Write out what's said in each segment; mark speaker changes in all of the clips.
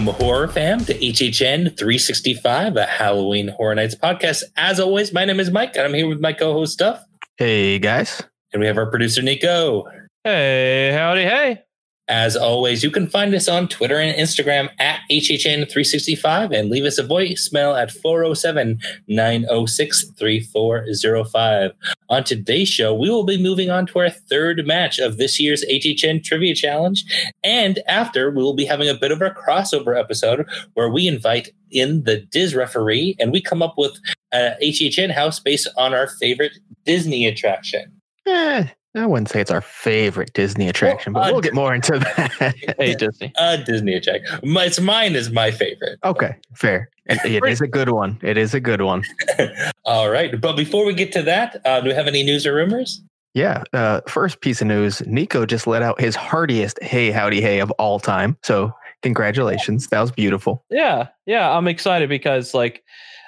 Speaker 1: Welcome, horror fam, to HHN 365, a Halloween Horror Nights podcast. As always, my name is Mike, and I'm here with my co host, Duff.
Speaker 2: Hey, guys.
Speaker 1: And we have our producer, Nico.
Speaker 3: Hey, howdy, hey.
Speaker 1: As always, you can find us on Twitter and Instagram at HHN365 and leave us a voicemail at 407 906 3405. On today's show, we will be moving on to our third match of this year's HHN Trivia Challenge. And after, we will be having a bit of a crossover episode where we invite in the Diz referee and we come up with a HHN house based on our favorite Disney attraction.
Speaker 2: Eh, I wouldn't say it's our favorite Disney attraction,
Speaker 1: Well,
Speaker 2: but
Speaker 1: uh,
Speaker 2: we'll get more into that.
Speaker 3: Hey, Disney.
Speaker 1: Uh, Disney attraction. My, it's mine is my favorite.
Speaker 2: okay, fair. It, it is a good one. It is a good one.
Speaker 1: All right. But before we get to that, uh, do we have any news or rumors?
Speaker 2: Yeah. Uh, first piece of news Nico just let out his heartiest hey, howdy, hey of all time. So, congratulations. That was beautiful.
Speaker 3: Yeah, yeah, I'm excited because like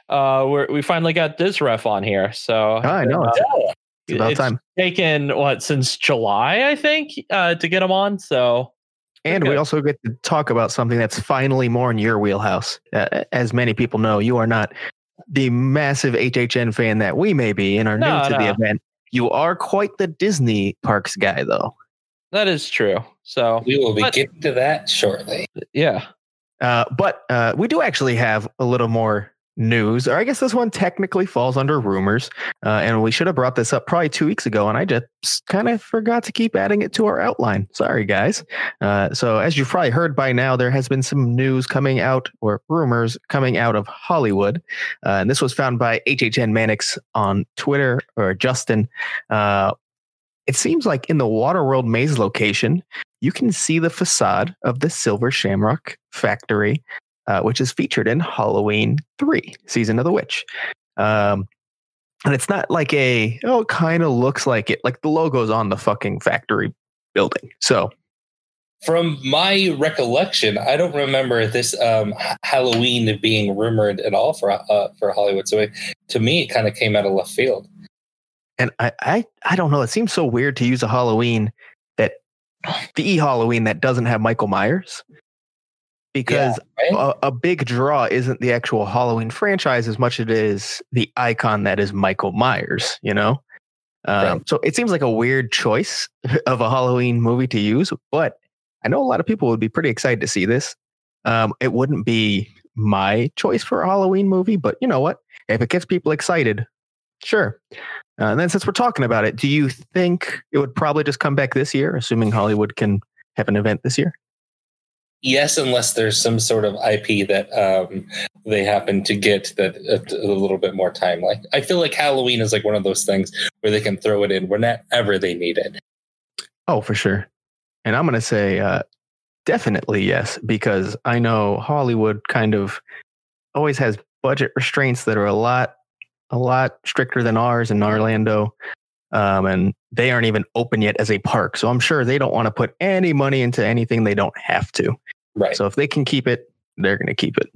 Speaker 3: uh we're we finally got this ref on here. So
Speaker 2: I know.
Speaker 3: uh,
Speaker 2: It's, it's about
Speaker 3: it's
Speaker 2: time.
Speaker 3: taken what since July, I think, uh to get him on. So
Speaker 2: And we also get to talk about something that's finally more in your wheelhouse. Uh, as many people know, you are not the massive HHN fan that we may be and are
Speaker 3: No,
Speaker 2: new to the event. You are quite the Disney parks guy, though.
Speaker 3: that is true. So
Speaker 1: We will be
Speaker 3: But-
Speaker 1: getting to that shortly.
Speaker 3: yeah.
Speaker 2: Uh, but uh, we do actually have a little more news, or I guess this one technically falls under rumors. Uh, and we should have brought this up probably two weeks ago, and I just kind of forgot to keep adding it to our outline. Sorry, guys. Uh, so, as you've probably heard by now, there has been some news coming out, or rumors coming out of Hollywood. Uh, and this was found by HHN Mannix on Twitter, or Justin. Uh, it seems like in the Waterworld Maze location, you can see the facade of the Silver Shamrock Factory, uh, which is featured in Halloween 3, Season of the Witch. Um, and it's not like a, oh, it kind of looks like it. Like the logo's on the fucking factory building. So,
Speaker 1: From my recollection, I don't remember this um, Halloween being rumored at all for uh, for Hollywood. So it, to me, it kind of came out of left field.
Speaker 2: and I, I, I don't know. It seems so weird to use a Halloween that the e Halloween that doesn't have Michael Myers because
Speaker 1: Right?
Speaker 2: a, a big draw isn't the actual Halloween franchise as much as it is the icon that is Michael Myers, you know? Um,
Speaker 1: Right.
Speaker 2: So it seems like a weird choice of a Halloween movie to use, but I know a lot of people would be pretty excited to see this. Um, it wouldn't be my choice for a Halloween movie, but you know what? If it gets people excited, sure. Uh, and then since we're talking about it, do you think it would probably just come back this year, assuming Hollywood can have an event this year?
Speaker 1: Yes, unless there's some sort of IP that um, they happen to get that uh, a little bit more time. Like I feel like Halloween is like one of those things where they can throw it in whenever they need it.
Speaker 2: Oh, for sure. And I'm going to say uh, definitely yes, because I know Hollywood kind of always has budget restraints that are a lot, a lot stricter than ours in Orlando. Um, and they aren't even open yet as a park. So I'm sure they don't want to put any money into anything they don't have to.
Speaker 1: Right.
Speaker 2: So if they can keep it, they're going to keep it.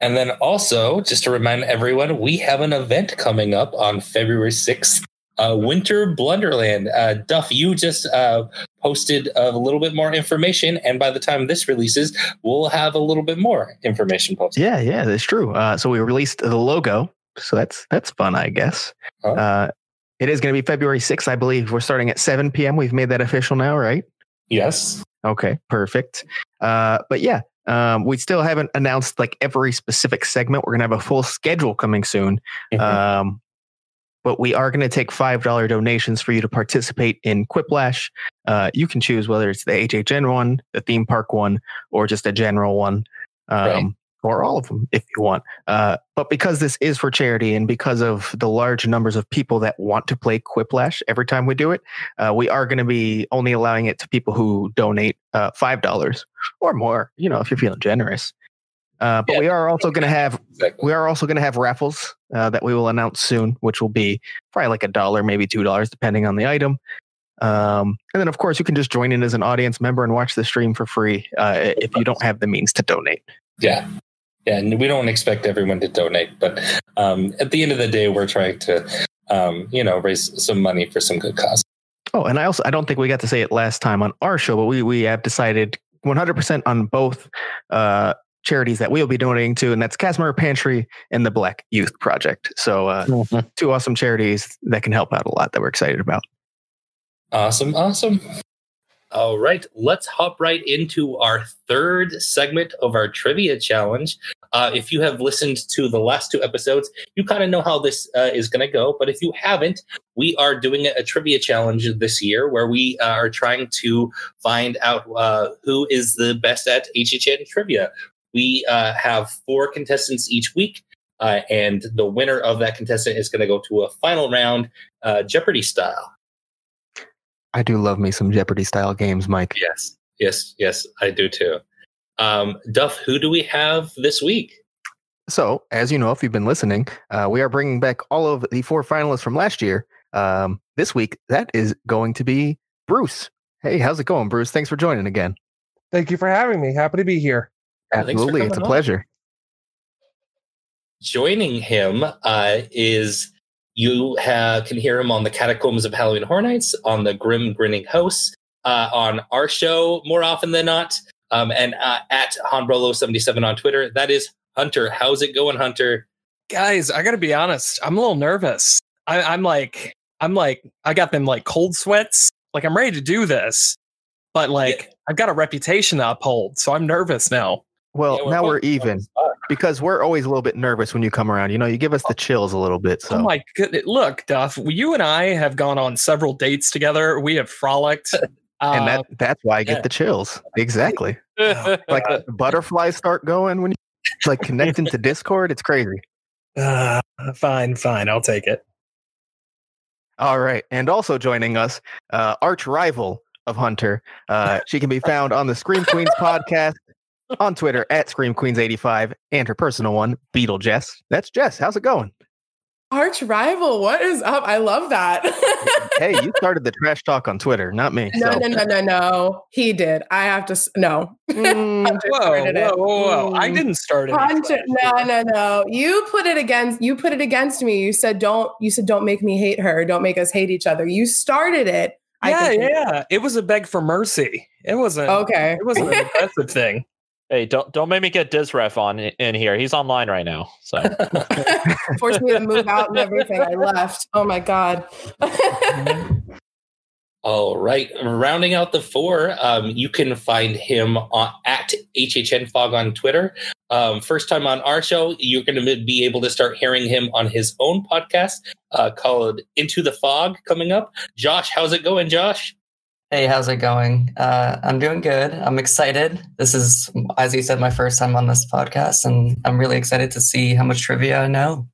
Speaker 1: And then also, just to remind everyone, we have an event coming up on February 6th. Uh, Winter Blunderland. Uh, Duff, you just uh, posted a little bit more information, and by the time this releases, we'll have a little bit more information posted.
Speaker 2: Yeah, yeah, that's true. Uh, so we released the logo, so that's that's fun, I guess.
Speaker 1: Oh.
Speaker 2: Uh, it is going to be February 6th, I believe. We're starting at 7 p.m. We've made that official now, right?
Speaker 1: Yes.
Speaker 2: Okay, perfect. Uh, but yeah, um, we still haven't announced like every specific segment. We're gonna have a full schedule coming soon.
Speaker 1: Mhm.
Speaker 2: Um, but we are going to take five dollar donations for you to participate in Quiplash. Uh, you can choose whether it's the HHN one, the theme park one, or just a general one, um,
Speaker 1: Right.
Speaker 2: Or all of them if you want. Uh, but because this is for charity and because of the large numbers of people that want to play Quiplash every time we do it, uh, we are going to be only allowing it to people who donate uh, five dollars or more. You know, if you're feeling generous. Uh, but
Speaker 1: Yeah.
Speaker 2: we are also going to have
Speaker 1: Exactly.
Speaker 2: we are also going to have raffles uh, that we will announce soon, which will be probably like a dollar, maybe two dollars, depending on the item. Um, and then, of course, you can just join in as an audience member and watch the stream for free uh, if you don't have the means to donate.
Speaker 1: Yeah. Yeah. And we don't expect everyone to donate, but um, at the end of the day, we're trying to, um, you know, raise some money for some good cause.
Speaker 2: Oh, and I also I don't think we got to say it last time on our show, but we we have decided 100% on both uh, charities that we'll be donating to, and that's Casimir Pantry and the Black Youth Project. So, uh,
Speaker 3: Mm-hmm.
Speaker 2: two awesome charities that can help out a lot that we're excited about.
Speaker 1: Awesome, awesome. All right, let's hop right into our third segment of our trivia challenge. Uh, if you have listened to the last two episodes, you kind of know how this uh, is going to go. But if you haven't, we are doing a, trivia challenge this year where we uh, are trying to find out uh, who is the best at HHN trivia. We uh, have four contestants each week. And the winner of that contestant is going to go to a final round, Jeopardy style.
Speaker 2: I do love me some Jeopardy style games, Mike.
Speaker 1: Yes, yes, yes, I do too. Um, Duff, who do we have this week?
Speaker 2: So, as you know, if you've been listening, uh, we are bringing back all of the four finalists from last year. Um, this week, that is going to be Bruce. Hey, how's it going, Bruce? Thanks for joining again.
Speaker 4: Thank you for having me. Happy to be here.
Speaker 2: Absolutely, it's a
Speaker 1: on.
Speaker 2: pleasure.
Speaker 1: Joining him uh, is you ha- can hear him on the Catacombs of Halloween Horror Nights, on the Grim Grinning House, uh, on our show more often than not, um, and uh, at Honbrolo77 on Twitter. That is Hunter. How's it going, Hunter?
Speaker 5: guys i gotta be honest i'm a little nervous I, i'm like i'm like i got them like cold sweats like i'm ready to do this but like i've got a reputation to uphold so i'm nervous now
Speaker 2: Well,
Speaker 1: Yeah,
Speaker 2: now we're
Speaker 1: on the
Speaker 2: even because we're always a little bit nervous when you come around. You know, you give us the chills a little bit. So,
Speaker 5: oh my goodness look duff you and i have gone on several dates together we have frolicked
Speaker 2: and
Speaker 5: uh,
Speaker 2: that that's why I get
Speaker 1: yeah.
Speaker 2: the chills. Exactly. Like
Speaker 5: uh,
Speaker 2: butterflies start going when you like connecting to Discord. It's crazy.
Speaker 5: uh, fine fine i'll take it
Speaker 2: All right. And also joining us, uh, arch rival of Hunter. Uh, she can be found on the Scream Queens podcast on Twitter at Scream Queens85 and her personal one, Beetle Jess. That's Jess. How's it going?
Speaker 6: Arch rival, what is up? I love that.
Speaker 2: Hey, you started the trash talk on Twitter, not me.
Speaker 6: no,
Speaker 2: so.
Speaker 6: no, no, no, no. He did. I have to. s- No.
Speaker 2: Mm,
Speaker 6: Hunter
Speaker 5: whoa whoa whoa, whoa. i
Speaker 2: Mm.
Speaker 5: didn't start it
Speaker 6: Hunter, no, no, no. You put it against. You put it against me. You said don't. You said don't make me hate her. Don't make us hate each other. You started it. I
Speaker 5: yeah
Speaker 6: continued.
Speaker 5: yeah it was a beg for mercy it wasn't
Speaker 6: Okay.
Speaker 5: it wasn't an aggressive thing
Speaker 3: hey, don't don't make me get Disref on in here. He's online right now. So
Speaker 6: Forced me to move out and everything. I left. Oh my god.
Speaker 1: All right. Rounding out the four, um, you can find him on, at HHN Fog on Twitter. Um, first time on our show, you're going to be able to start hearing him on his own podcast uh, called Into the Fog coming up. Josh, how's it going, Josh?
Speaker 7: Hey, how's it going? Uh, I'm doing good. I'm excited. This is, as you said, my first time on this podcast, and I'm really excited to see how much trivia I know.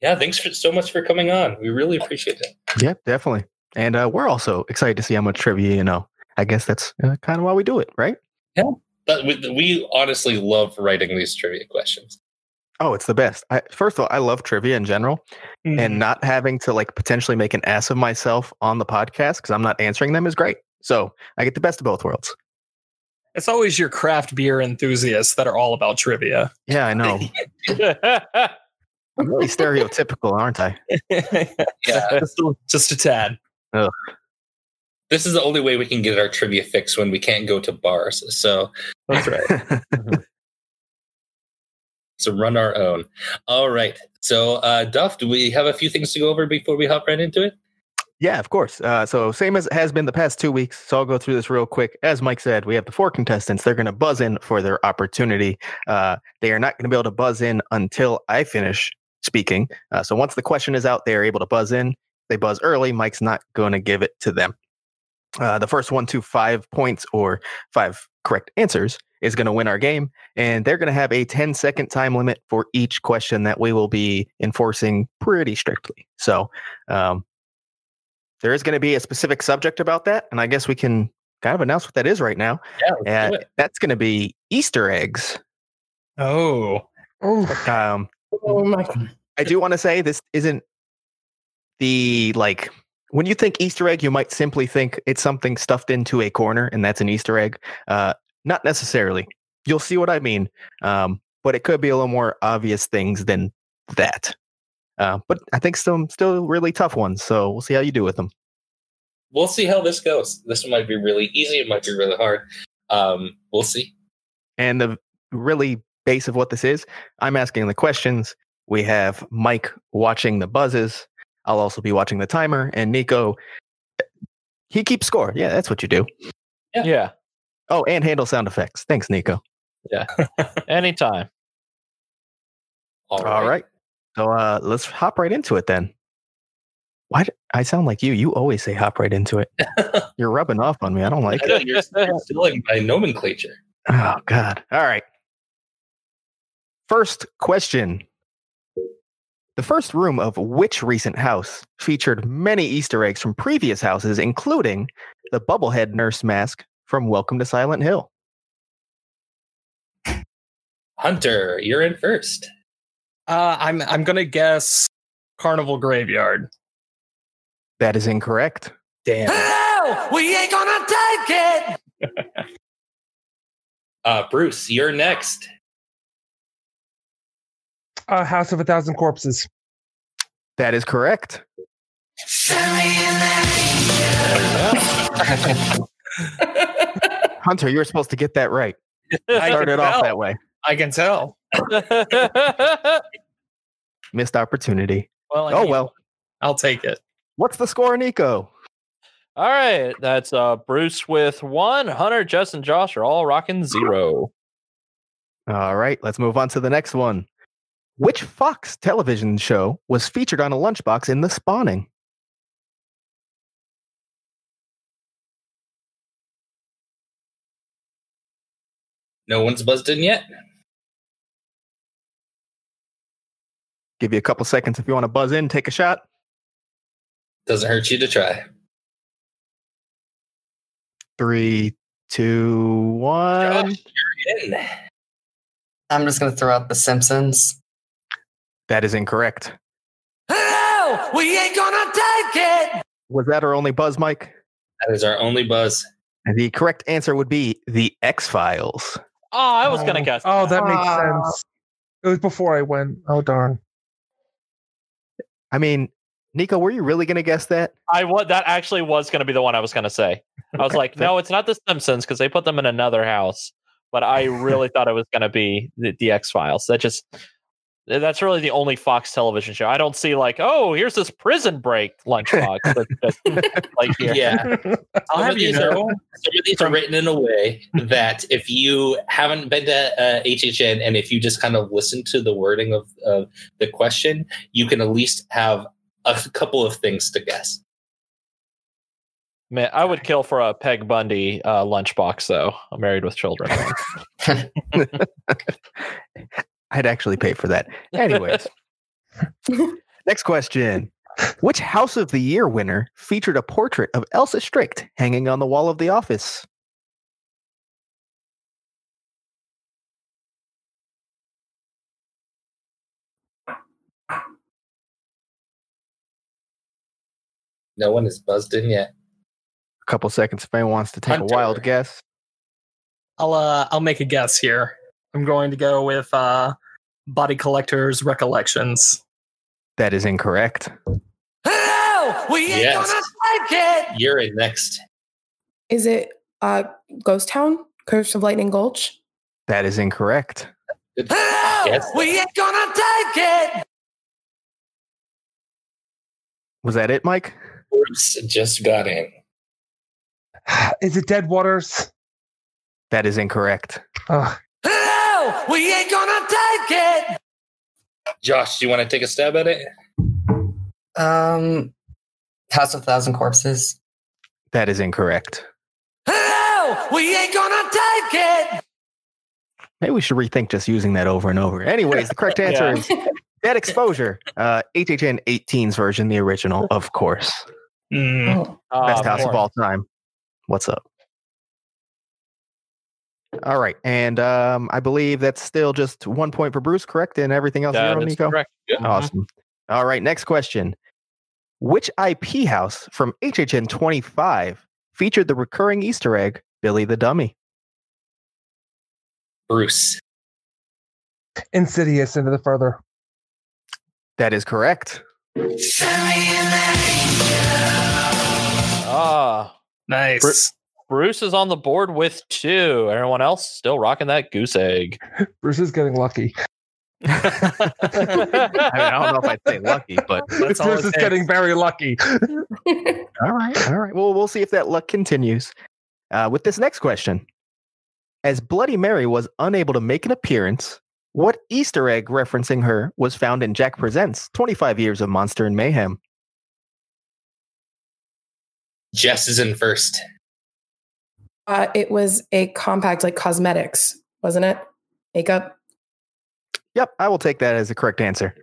Speaker 1: Yeah, thanks for, so much for coming on. We really appreciate it.
Speaker 2: yeah, definitely. And uh, we're also excited to see how much trivia you know. I guess that's uh, kind of why we do it, right?
Speaker 1: Yeah, but we, we honestly love writing these trivia questions.
Speaker 2: Oh, it's the best. I, first of all, I love trivia in general,
Speaker 5: Mm-hmm.
Speaker 2: and not having to like potentially make an ass of myself on the podcast because I'm not answering them is great. So I get the best of both worlds.
Speaker 5: It's always your craft beer enthusiasts that are all about trivia.
Speaker 2: Yeah, I know. I'm really stereotypical, aren't I?
Speaker 1: Yeah.
Speaker 5: just, a, just a tad.
Speaker 1: this is the only way we can get our trivia fix when we can't go to bars. So
Speaker 5: That's right.
Speaker 1: so run our own. All right. So uh Duff, do we have a few things to go over before we hop right into it?
Speaker 2: Yeah, of course. Uh, so same as it has been the past two weeks. So I'll go through this real quick. As Mike said, we have the four contestants. They're going to buzz in for their opportunity. Uh, they are not going to be able to buzz in until I finish speaking. Uh, so once the question is out, they are able to buzz in. They buzz early. Mike's not going to give it to them. Uh, the first one to five points or five correct answers is going to win our game. And they're going to have a 10 second time limit for each question that we will be enforcing pretty strictly. So, um, there is going to be a specific subject about that, and I guess we can kind of announce what that is right now.
Speaker 1: Yeah, let's do
Speaker 2: Uh,
Speaker 1: it.
Speaker 2: that's going to be Easter eggs.
Speaker 5: Oh,
Speaker 4: Oof.
Speaker 2: Um,
Speaker 6: Oh my.
Speaker 2: I do want to say this isn't the like when you think Easter egg, you might simply think it's something stuffed into a corner, and that's an Easter egg. Uh, not necessarily. You'll see what I mean. Um, but it could be a little more obvious things than that. Uh, but I think some still really tough ones. So we'll see how you do with them.
Speaker 1: We'll see how this goes. This one might be really easy, it might be really hard. Um, we'll see.
Speaker 2: And the really base of what this is. I'm asking the questions. We have Mike watching the buzzes. I'll also be watching the timer, and Nico, he keeps score. Yeah, that's what you do.
Speaker 3: Yeah.
Speaker 2: Oh, and handle sound effects. Thanks, Nico. Yeah.
Speaker 3: Anytime.
Speaker 1: All
Speaker 2: All right. So uh, let's hop right into it then. Why? I sound like you. You always say hop right into it. You're rubbing off on me. I don't like
Speaker 1: I
Speaker 2: it.
Speaker 1: you're, you're stealing my nomenclature.
Speaker 2: Oh God. All right. First question. The first room of which recent house featured many Easter eggs from previous houses, including the bubblehead nurse mask from Welcome to Silent Hill?
Speaker 1: Hunter, you're in first.
Speaker 5: Uh, I'm I'm gonna guess Carnival Graveyard.
Speaker 2: That is incorrect.
Speaker 5: Damn.
Speaker 7: we ain't gonna take it.
Speaker 1: Uh, Bruce, you're next.
Speaker 4: Uh, House of a Thousand Corpses.
Speaker 2: That is correct. Hunter, you're supposed to get that right.
Speaker 5: I
Speaker 2: Started off
Speaker 5: tell.
Speaker 2: that way.
Speaker 5: I can tell.
Speaker 2: Missed opportunity.
Speaker 5: Well, I
Speaker 2: Oh
Speaker 5: mean,
Speaker 2: well.
Speaker 5: I'll take it.
Speaker 2: What's the score, Nico?
Speaker 3: all right. That's uh Bruce with one. Hunter, Jess, and Josh are all rocking zero.
Speaker 2: All right, let's move on to the next one. Which Fox television show was featured on a lunchbox in The Spawning?
Speaker 1: No one's buzzed in yet.
Speaker 2: Give you a couple seconds if you want to buzz in, take a shot.
Speaker 1: Doesn't hurt you to try.
Speaker 2: Three, two, one.
Speaker 1: Josh, you're in.
Speaker 7: I'm just gonna throw out The Simpsons.
Speaker 2: That is incorrect.
Speaker 7: Hello, we ain't gonna take it.
Speaker 2: Was that our only buzz, Mike?
Speaker 1: That is our only buzz.
Speaker 2: And the correct answer would be The X Files.
Speaker 3: Oh, I was
Speaker 4: Oh.
Speaker 3: gonna guess.
Speaker 4: Oh, that makes
Speaker 6: Ah.
Speaker 4: sense. It was before I went. Oh darn.
Speaker 2: I mean, Nico, were you really going to guess that?
Speaker 3: I wa- that actually was going to be the one I was going to say. I was like, no, it's not the Simpsons because they put them in another house. But I really thought it was going to be the, the X Files. That just that's really the only Fox television show. I don't see like, oh, here's this Prison Break lunchbox. that, that, like here.
Speaker 1: Yeah.
Speaker 5: I'll
Speaker 1: Some
Speaker 5: have
Speaker 1: of
Speaker 5: you
Speaker 1: these are- Some of these are written in a way that if you haven't been to uh, HHN and if you just kind of listen to the wording of, of the question, you can at least have a couple of things to guess.
Speaker 3: Man, I would kill for a Peg Bundy uh, lunchbox though. I'm married with children.
Speaker 2: I'd actually pay for that. Anyways, next question. Which House of the Year winner featured a portrait of Elsa Strict hanging on the wall of the office?
Speaker 1: No one is buzzed in yet.
Speaker 2: A couple seconds if anyone wants to take
Speaker 1: Hunter.
Speaker 2: a wild guess.
Speaker 5: I'll uh, I'll make a guess here. I'm going to go with uh, Body Collector's Recollections.
Speaker 2: That is incorrect.
Speaker 7: Hello, we ain't
Speaker 1: Yes.
Speaker 7: gonna take it.
Speaker 1: You're in next.
Speaker 6: Is it uh, Ghost Town? Curse of Lightning Gulch?
Speaker 2: That is incorrect.
Speaker 1: Good.
Speaker 7: Hello,
Speaker 1: Yes.
Speaker 7: we ain't gonna take it.
Speaker 2: Was that it, Mike?
Speaker 1: Bruce just got in.
Speaker 4: Is it Dead Waters?
Speaker 2: That is incorrect.
Speaker 4: Ugh.
Speaker 7: Hello, we ain't gonna take it.
Speaker 1: Josh, do you want to take a stab at it?
Speaker 7: Um, House of Thousand Corpses.
Speaker 2: That is incorrect.
Speaker 7: Hello, we ain't gonna take it.
Speaker 2: Maybe we should rethink just using that over and over. Anyways, the correct answer
Speaker 3: Yeah.
Speaker 2: is Dead Exposure. Uh, HHN 18's version, the original, of course.
Speaker 5: Mm.
Speaker 6: Oh.
Speaker 3: Ah,
Speaker 2: Best house of all time. What's up? All right. And um, I believe that's still just one point for Bruce, correct? And everything else
Speaker 3: That
Speaker 2: zero,
Speaker 3: is
Speaker 2: Nico?
Speaker 3: correct. Mhm.
Speaker 2: Awesome. All right. Next question. Which IP house from HHN 25 featured the recurring Easter egg, Billy the Dummy?
Speaker 1: Bruce.
Speaker 4: Insidious into the further.
Speaker 2: That is correct.
Speaker 3: Ah,
Speaker 5: Nice.
Speaker 3: Bruce is on the board with two. Everyone else still rocking that goose egg.
Speaker 4: Bruce is getting lucky.
Speaker 2: I, mean, I don't know if I'd say lucky, but
Speaker 5: That's
Speaker 4: Bruce
Speaker 5: it
Speaker 4: is
Speaker 5: takes.
Speaker 4: getting very lucky.
Speaker 2: all right, all right. Well, we'll see if that luck continues. Uh, with this next question, as Bloody Mary was unable to make an appearance, what Easter egg referencing her was found in Jack Presents 25 Years of Monster and Mayhem?
Speaker 1: Jess is in first.
Speaker 6: Uh, it was a compact, like cosmetics, wasn't it? Makeup.
Speaker 2: Yep, I will take that as the correct answer.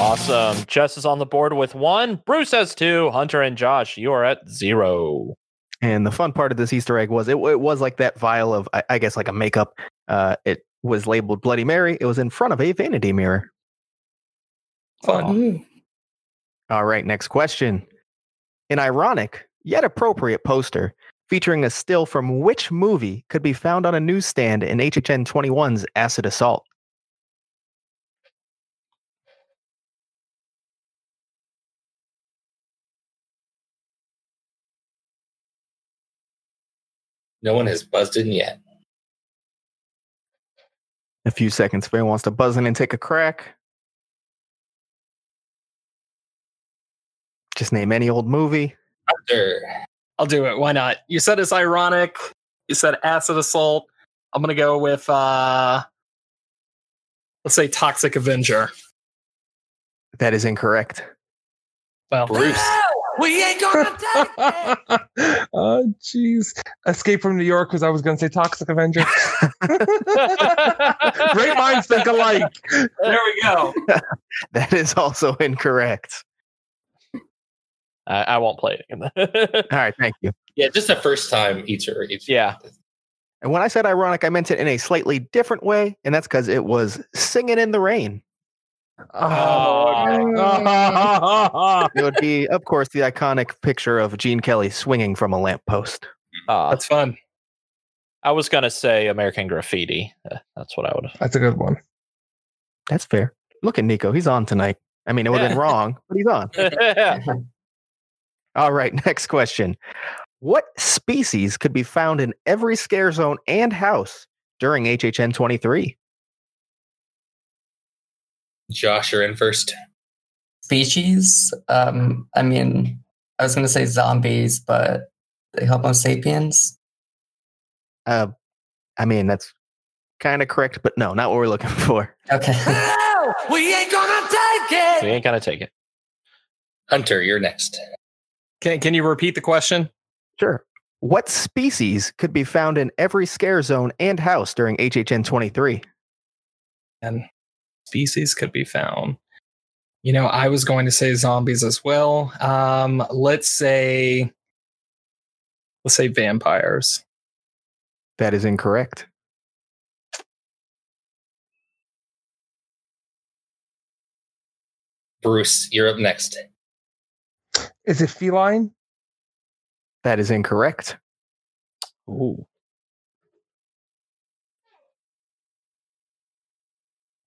Speaker 3: Awesome. Jess is on the board with one. Bruce has two. Hunter and Josh, you are at zero.
Speaker 2: And the fun part of this Easter egg was it, it was like that vial of, I, I guess, like a makeup. Uh, it was labeled Bloody Mary. It was in front of a vanity mirror.
Speaker 5: Fun.
Speaker 6: Mm.
Speaker 2: All right, next question. An ironic yet appropriate poster featuring a still from which movie could be found on a newsstand in HHN 21's Acid Assault?
Speaker 1: No one has buzzed in yet.
Speaker 2: A few seconds. If anyone wants to buzz in and take a crack, just name any old movie.
Speaker 1: Hunter.
Speaker 5: I'll do it. Why not? You said it's ironic. You said acid assault. I'm gonna go with uh let's say Toxic Avenger.
Speaker 2: That is incorrect.
Speaker 5: Well,
Speaker 1: Bruce.
Speaker 5: we ain't gonna
Speaker 4: oh, jeez. Escape from New York because I was going to say Toxic Avenger. Great minds think alike.
Speaker 5: There we go.
Speaker 2: That is also incorrect.
Speaker 3: I, I won't play it again.
Speaker 2: All right, thank you.
Speaker 1: Yeah, just a first time eater. or.
Speaker 3: Yeah.
Speaker 2: And when I said ironic, I meant it in a slightly different way, and that's because it was singing in the rain.
Speaker 4: Oh,
Speaker 2: It would be, of course, the iconic picture of Gene Kelly swinging from a lamppost.
Speaker 3: Uh,
Speaker 5: That's fun.
Speaker 3: I was gonna say American Graffiti. Uh, that's what I would.
Speaker 4: That's a good one.
Speaker 2: That's fair. Look at Nico. He's on tonight. I mean, it would have been
Speaker 3: Yeah.
Speaker 2: wrong, but he's on.
Speaker 3: have.
Speaker 2: All right, next question. What species could be found in every scare zone and house during HHN 23?
Speaker 1: Josh, you're in first.
Speaker 7: Species. Um, I mean, I was going to say zombies, but they Homo sapiens.
Speaker 2: Uh, I mean, that's kind of correct, but no, not what we're looking for.
Speaker 7: Okay.
Speaker 5: we ain't gonna take it.
Speaker 3: we ain't gonna take it.
Speaker 1: Hunter, you're next.
Speaker 5: Can can you repeat the question?
Speaker 2: Sure. What species could be found in every scare zone and house during HHN 23?
Speaker 5: And species could be found. You know, I was going to say zombies as well. Um, let's say let's say vampires.
Speaker 2: That is incorrect.
Speaker 1: Bruce, you're up next.
Speaker 4: Is it feline?
Speaker 2: That is incorrect.
Speaker 3: Ooh.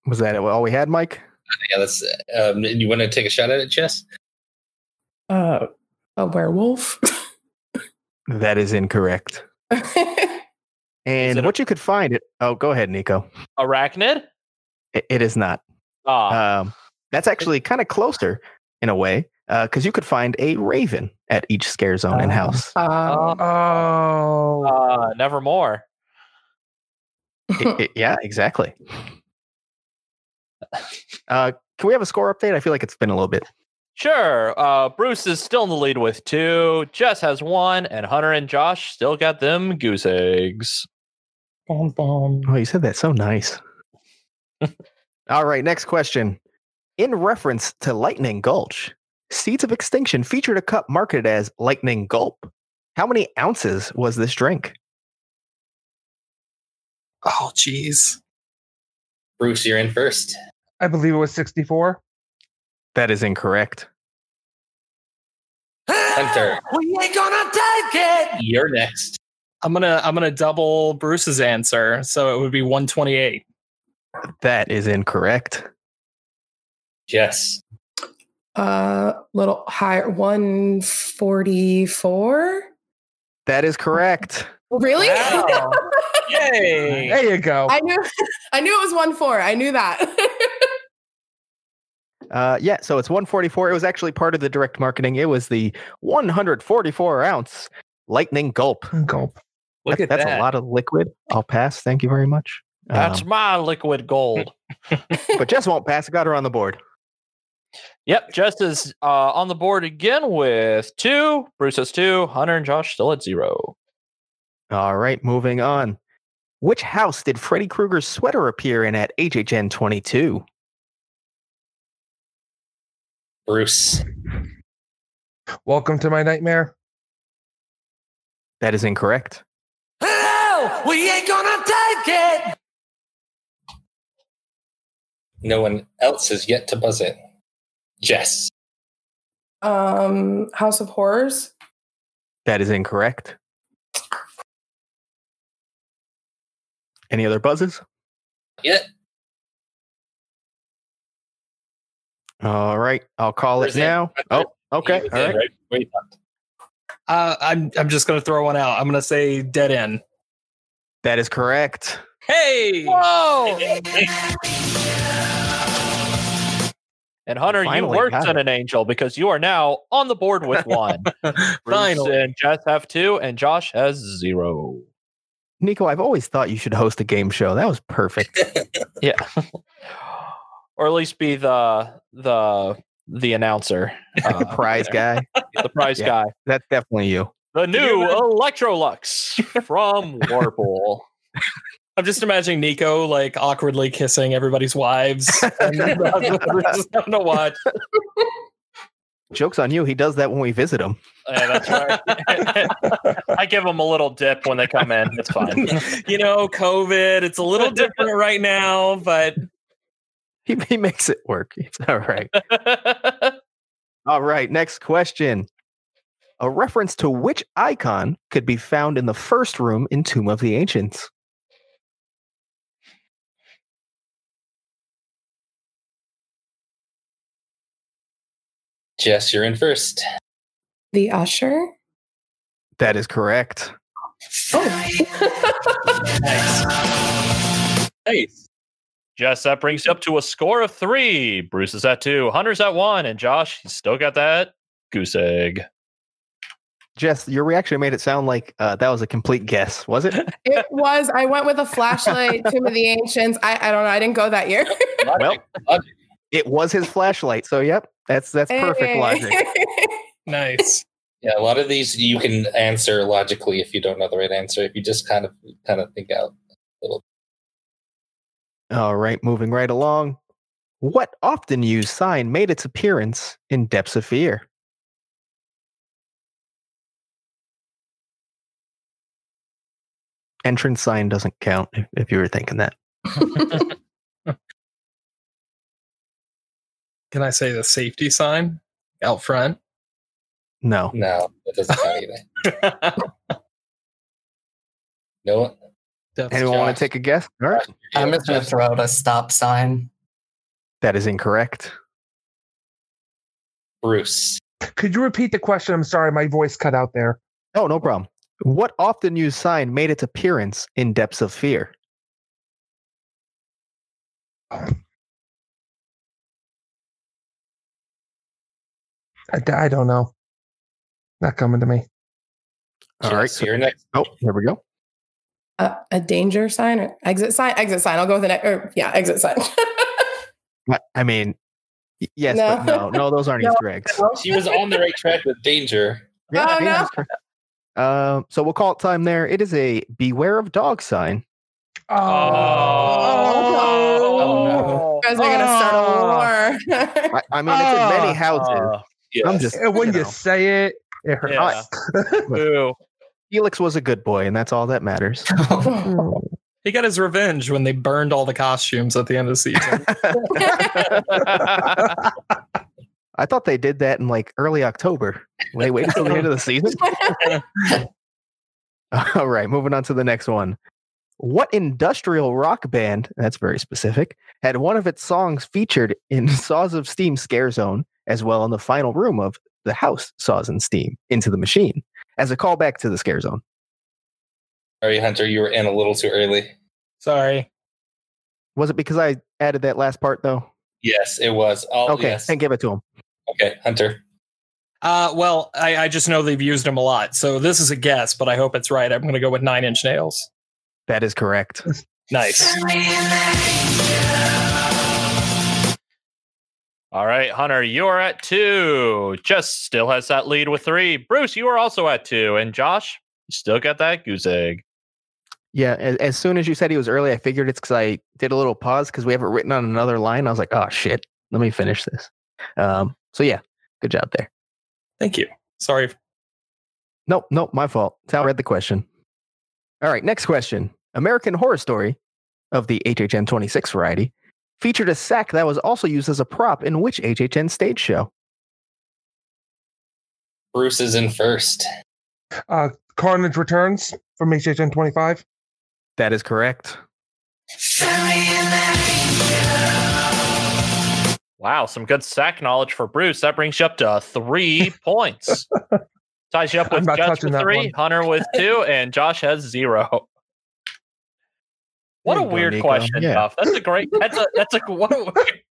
Speaker 2: Was that all we had, Mike?
Speaker 1: Yeah, that's. Um, you want to take a shot at it, Jess?
Speaker 6: Uh, a werewolf.
Speaker 2: That is incorrect. And
Speaker 3: it a-
Speaker 2: what you could find it. Oh, go ahead, Nico.
Speaker 3: Arachnid.
Speaker 2: It, it is not.
Speaker 3: Ah,
Speaker 2: Um, that's actually kind of closer in a way, because you could find a raven at each scare zone and
Speaker 6: Oh.
Speaker 2: house.
Speaker 6: um,
Speaker 4: Oh.
Speaker 3: uh, nevermore.
Speaker 2: I- I- yeah, exactly. Uh, can we have a score update? I feel like it's been a little bit.
Speaker 3: Sure. Uh, Bruce is still in the lead with two. Jess has one, and Hunter and Josh still got them goose eggs.
Speaker 5: Bum, bum.
Speaker 2: Oh, you said that so nice. All right, next question. In reference to Lightning Gulch, Seeds of Extinction featured a cup marketed as Lightning Gulp. How many ounces was this drink?
Speaker 5: Oh, jeez.
Speaker 1: Bruce, you're in first.
Speaker 4: I believe it was 64.
Speaker 2: That is incorrect.
Speaker 1: Hunter,
Speaker 5: We ain't gonna take it.
Speaker 1: you're next.
Speaker 5: I'm gonna I'm gonna double Bruce's answer, so it would be 128.
Speaker 2: That is incorrect.
Speaker 1: Jess,
Speaker 6: Uh, little higher, 144.
Speaker 2: That is correct.
Speaker 6: Really?
Speaker 5: Wow. Yay!
Speaker 4: There you go.
Speaker 6: I knew I knew it was one four. I knew that.
Speaker 2: Uh, yeah, so it's 144. It was actually part of the direct marketing. It was the 144 ounce lightning gulp.
Speaker 4: Gulp.
Speaker 5: Look
Speaker 2: That-
Speaker 5: at
Speaker 2: that's
Speaker 5: that.
Speaker 2: a lot of liquid. I'll pass. Thank you very much.
Speaker 3: That's
Speaker 2: Um,
Speaker 3: my liquid gold.
Speaker 2: but Jess won't pass. Got her on the board.
Speaker 3: Yep, Jess is uh, on the board again with two. Bruce has two. Hunter and Josh still at zero.
Speaker 2: All right, moving on. Which house did Freddy Krueger's sweater appear in at HHN 22?
Speaker 1: Bruce.
Speaker 4: Welcome to my nightmare.
Speaker 2: That is incorrect. Hello, we ain't gonna take it.
Speaker 1: No one else has yet to buzz it. Jess.
Speaker 6: um, House of Horrors.
Speaker 2: That is incorrect. Any other buzzes?
Speaker 1: Yeah.
Speaker 2: All right, I'll call
Speaker 1: Where's
Speaker 2: it
Speaker 1: it?
Speaker 2: now. Oh, okay. All right.
Speaker 1: Wait.
Speaker 5: Uh, I'm I'm just gonna throw one out. I'm gonna say dead end.
Speaker 2: That is correct.
Speaker 5: Hey!
Speaker 3: Whoa! And Hunter, you worked
Speaker 2: got
Speaker 3: on an angel because you are now on the board with one. Bruce
Speaker 5: Finally.
Speaker 3: and Jess have two, and Josh has zero.
Speaker 2: Nico, I've always thought you should host a game show. That was perfect.
Speaker 3: Yeah, or at least be the the the announcer, uh,
Speaker 2: Prize guy.
Speaker 3: the prize
Speaker 2: Yeah.
Speaker 3: guy.
Speaker 2: That's definitely you.
Speaker 3: The new Electrolux from Warple.
Speaker 5: I'm just imagining Nico like awkwardly kissing everybody's wives. and just having to watch.
Speaker 2: Joke's on you. He does that when we visit him.
Speaker 3: Yeah, that's right. I give them a little dip when they come in. It's fine.
Speaker 5: You know, COVID. It's a little different right now, but
Speaker 2: He, he makes it work. It's all right. All right. Next question. A reference to which icon could be found in the first room in Tomb of the Ancients?
Speaker 1: Jess, you're in first.
Speaker 6: The Usher.
Speaker 2: That is correct.
Speaker 6: Oh.
Speaker 5: nice.
Speaker 3: Jess, that brings you up to a score of three. Bruce is at two. Hunter's at one. And Josh, he's still got that goose egg.
Speaker 2: Jess, your reaction made it sound like uh, that was a complete guess, was it?
Speaker 6: it was. I went with a flashlight. Tomb of the Ancients. I, I don't know. I didn't go that year.
Speaker 2: Well, it was his flashlight. So, yep, that's that's perfect
Speaker 6: Hey.
Speaker 2: logic.
Speaker 5: Nice.
Speaker 1: Yeah, a lot of these you can answer logically if you don't know the right answer. If you just kind of kind of think out. A little.
Speaker 2: All right, moving right along. What often used sign made its appearance in Depths of Fear? Entrance sign doesn't count if, if you were thinking that.
Speaker 5: Can I say the safety sign out front?
Speaker 2: No.
Speaker 1: No, it doesn't count either. No one.
Speaker 5: Death
Speaker 2: Anyone want to take a guess? All right.
Speaker 7: I'm just gonna throw out a stop sign.
Speaker 2: That is incorrect.
Speaker 1: Bruce.
Speaker 4: Could you repeat the question? I'm sorry, my voice cut out there.
Speaker 2: Oh, no problem. What often used sign made its appearance in Depths of Fear?
Speaker 4: Um, I, I don't know. Not coming to me.
Speaker 2: All right.
Speaker 1: Jess, you're next.
Speaker 2: Oh, there we go.
Speaker 6: a, a danger sign or exit sign? Exit sign. I'll go with the next. Or yeah, exit sign.
Speaker 2: I- I mean, yes,
Speaker 6: No.
Speaker 2: but no, no, those aren't
Speaker 6: No.
Speaker 2: Easter eggs.
Speaker 1: She was on the right track with danger.
Speaker 6: Oh, no.
Speaker 2: Um, so we'll call it time there. It is a beware of dog sign.
Speaker 4: Oh,
Speaker 5: Oh,
Speaker 6: You guys are gonna start a war.
Speaker 2: I, I mean, it's in many
Speaker 4: Ah.
Speaker 2: houses.
Speaker 1: Yes.
Speaker 2: I'm just
Speaker 4: And when
Speaker 2: you
Speaker 4: you say it, it hurts.
Speaker 3: yeah.
Speaker 2: Felix was a good boy, and that's all that matters.
Speaker 5: he got his revenge when they burned all the costumes at the end of the season.
Speaker 2: I thought they did that in like early October. They waited till the end of the season. All right, moving on to the next one. What industrial rock band, that's very specific, had one of its songs featured in Saws of Steam Scare Zone as well in the final room of the house saws and steam into the machine as a callback to the scare zone.
Speaker 1: Sorry, Hunter, you were in a little too early.
Speaker 5: Sorry.
Speaker 2: Was it because I added that last part though?
Speaker 1: Yes, it was. All,
Speaker 2: okay,
Speaker 1: yes.
Speaker 2: and give it to him.
Speaker 1: Okay, Hunter.
Speaker 5: Uh, well, I, I just know they've used them a lot, so this is a guess, but I hope it's right. I'm going to go with Nine Inch Nails.
Speaker 2: That is correct.
Speaker 5: Nice.
Speaker 3: All right, Hunter, you are at two. Just still has that lead with three. Bruce, you are also at two. And Josh, you still got that goose egg.
Speaker 2: Yeah, as, as soon as you said he was early, I figured it's because I did a little pause because we have it written on another line. I was like, oh shit, let me finish this. Um, so yeah, good job there.
Speaker 5: Thank you. Sorry.
Speaker 2: Nope, nope, my fault. Sal read the question. All right, next question. American Horror Story of the HHN 26 variety featured a sack that was also used as a prop in which HHN stage show?
Speaker 1: Bruce is in first.
Speaker 4: Uh, Carnage Returns from HHN 25.
Speaker 2: That is correct.
Speaker 3: Wow, some good sack knowledge for Bruce. That brings you up to three points. Ties you up with
Speaker 4: not
Speaker 3: Jess
Speaker 4: touching
Speaker 3: with three,
Speaker 4: one.
Speaker 3: Hunter with two, and Josh has zero. What
Speaker 2: There
Speaker 3: a
Speaker 2: you go,
Speaker 3: weird question,
Speaker 2: Yeah.
Speaker 3: Duff. That's a great. That's a. That's a. What a weird.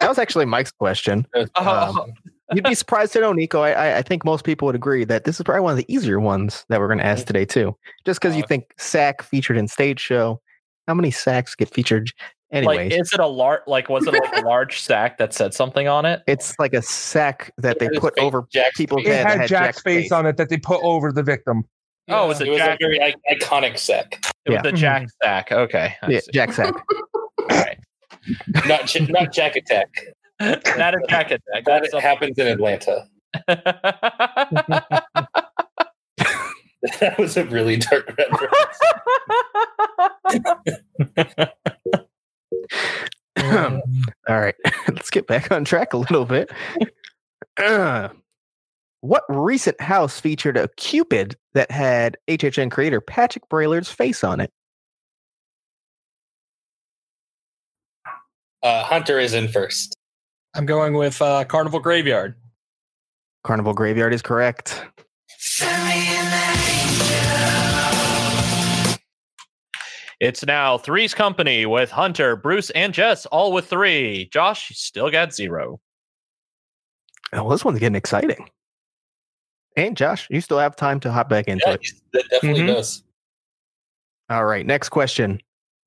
Speaker 2: That was actually Mike's question.
Speaker 3: Oh,
Speaker 2: You'd be surprised to know, Nico. I, I, I think most people would agree that this is probably one of the easier ones that we're going to ask today, too. Just because you
Speaker 3: Uh,
Speaker 2: think sack featured in stage show. How many sacks get featured? Anyways,
Speaker 3: like, is it a large? Like, was it like a large sack that said something on it?
Speaker 2: it's like a sack that they
Speaker 1: It was
Speaker 2: put over
Speaker 1: Jack's
Speaker 2: people's
Speaker 1: face.
Speaker 4: It
Speaker 2: head. that
Speaker 4: had Jack's face on it that they put over the victim.
Speaker 3: Oh, was it
Speaker 1: it was
Speaker 3: Jack-
Speaker 1: a very i- iconic sack.
Speaker 3: It was the Jack sack. Okay,
Speaker 2: Yeah. Jack sack.
Speaker 3: Alright.
Speaker 1: Not J- not Jack Attack.
Speaker 3: Not a Jack attack.
Speaker 1: That
Speaker 3: That's
Speaker 1: happens in Atlanta. That was a really dark reference.
Speaker 2: All right, let's get back on track a little bit. Uh, what recent house featured a Cupid that had HHN creator Patrick Braillard's face on it?
Speaker 1: Uh, Hunter is in first.
Speaker 5: I'm going with uh, Carnival Graveyard.
Speaker 2: Carnival Graveyard is correct.
Speaker 3: It's now Three's Company with Hunter, Bruce, and Jess, all with three. Josh, you still got zero.
Speaker 2: Oh, this one's getting exciting. And Josh, you still have time to hop back into
Speaker 1: Yeah,
Speaker 2: it.
Speaker 1: that definitely
Speaker 5: Mhm.
Speaker 1: does.
Speaker 2: All right, next question.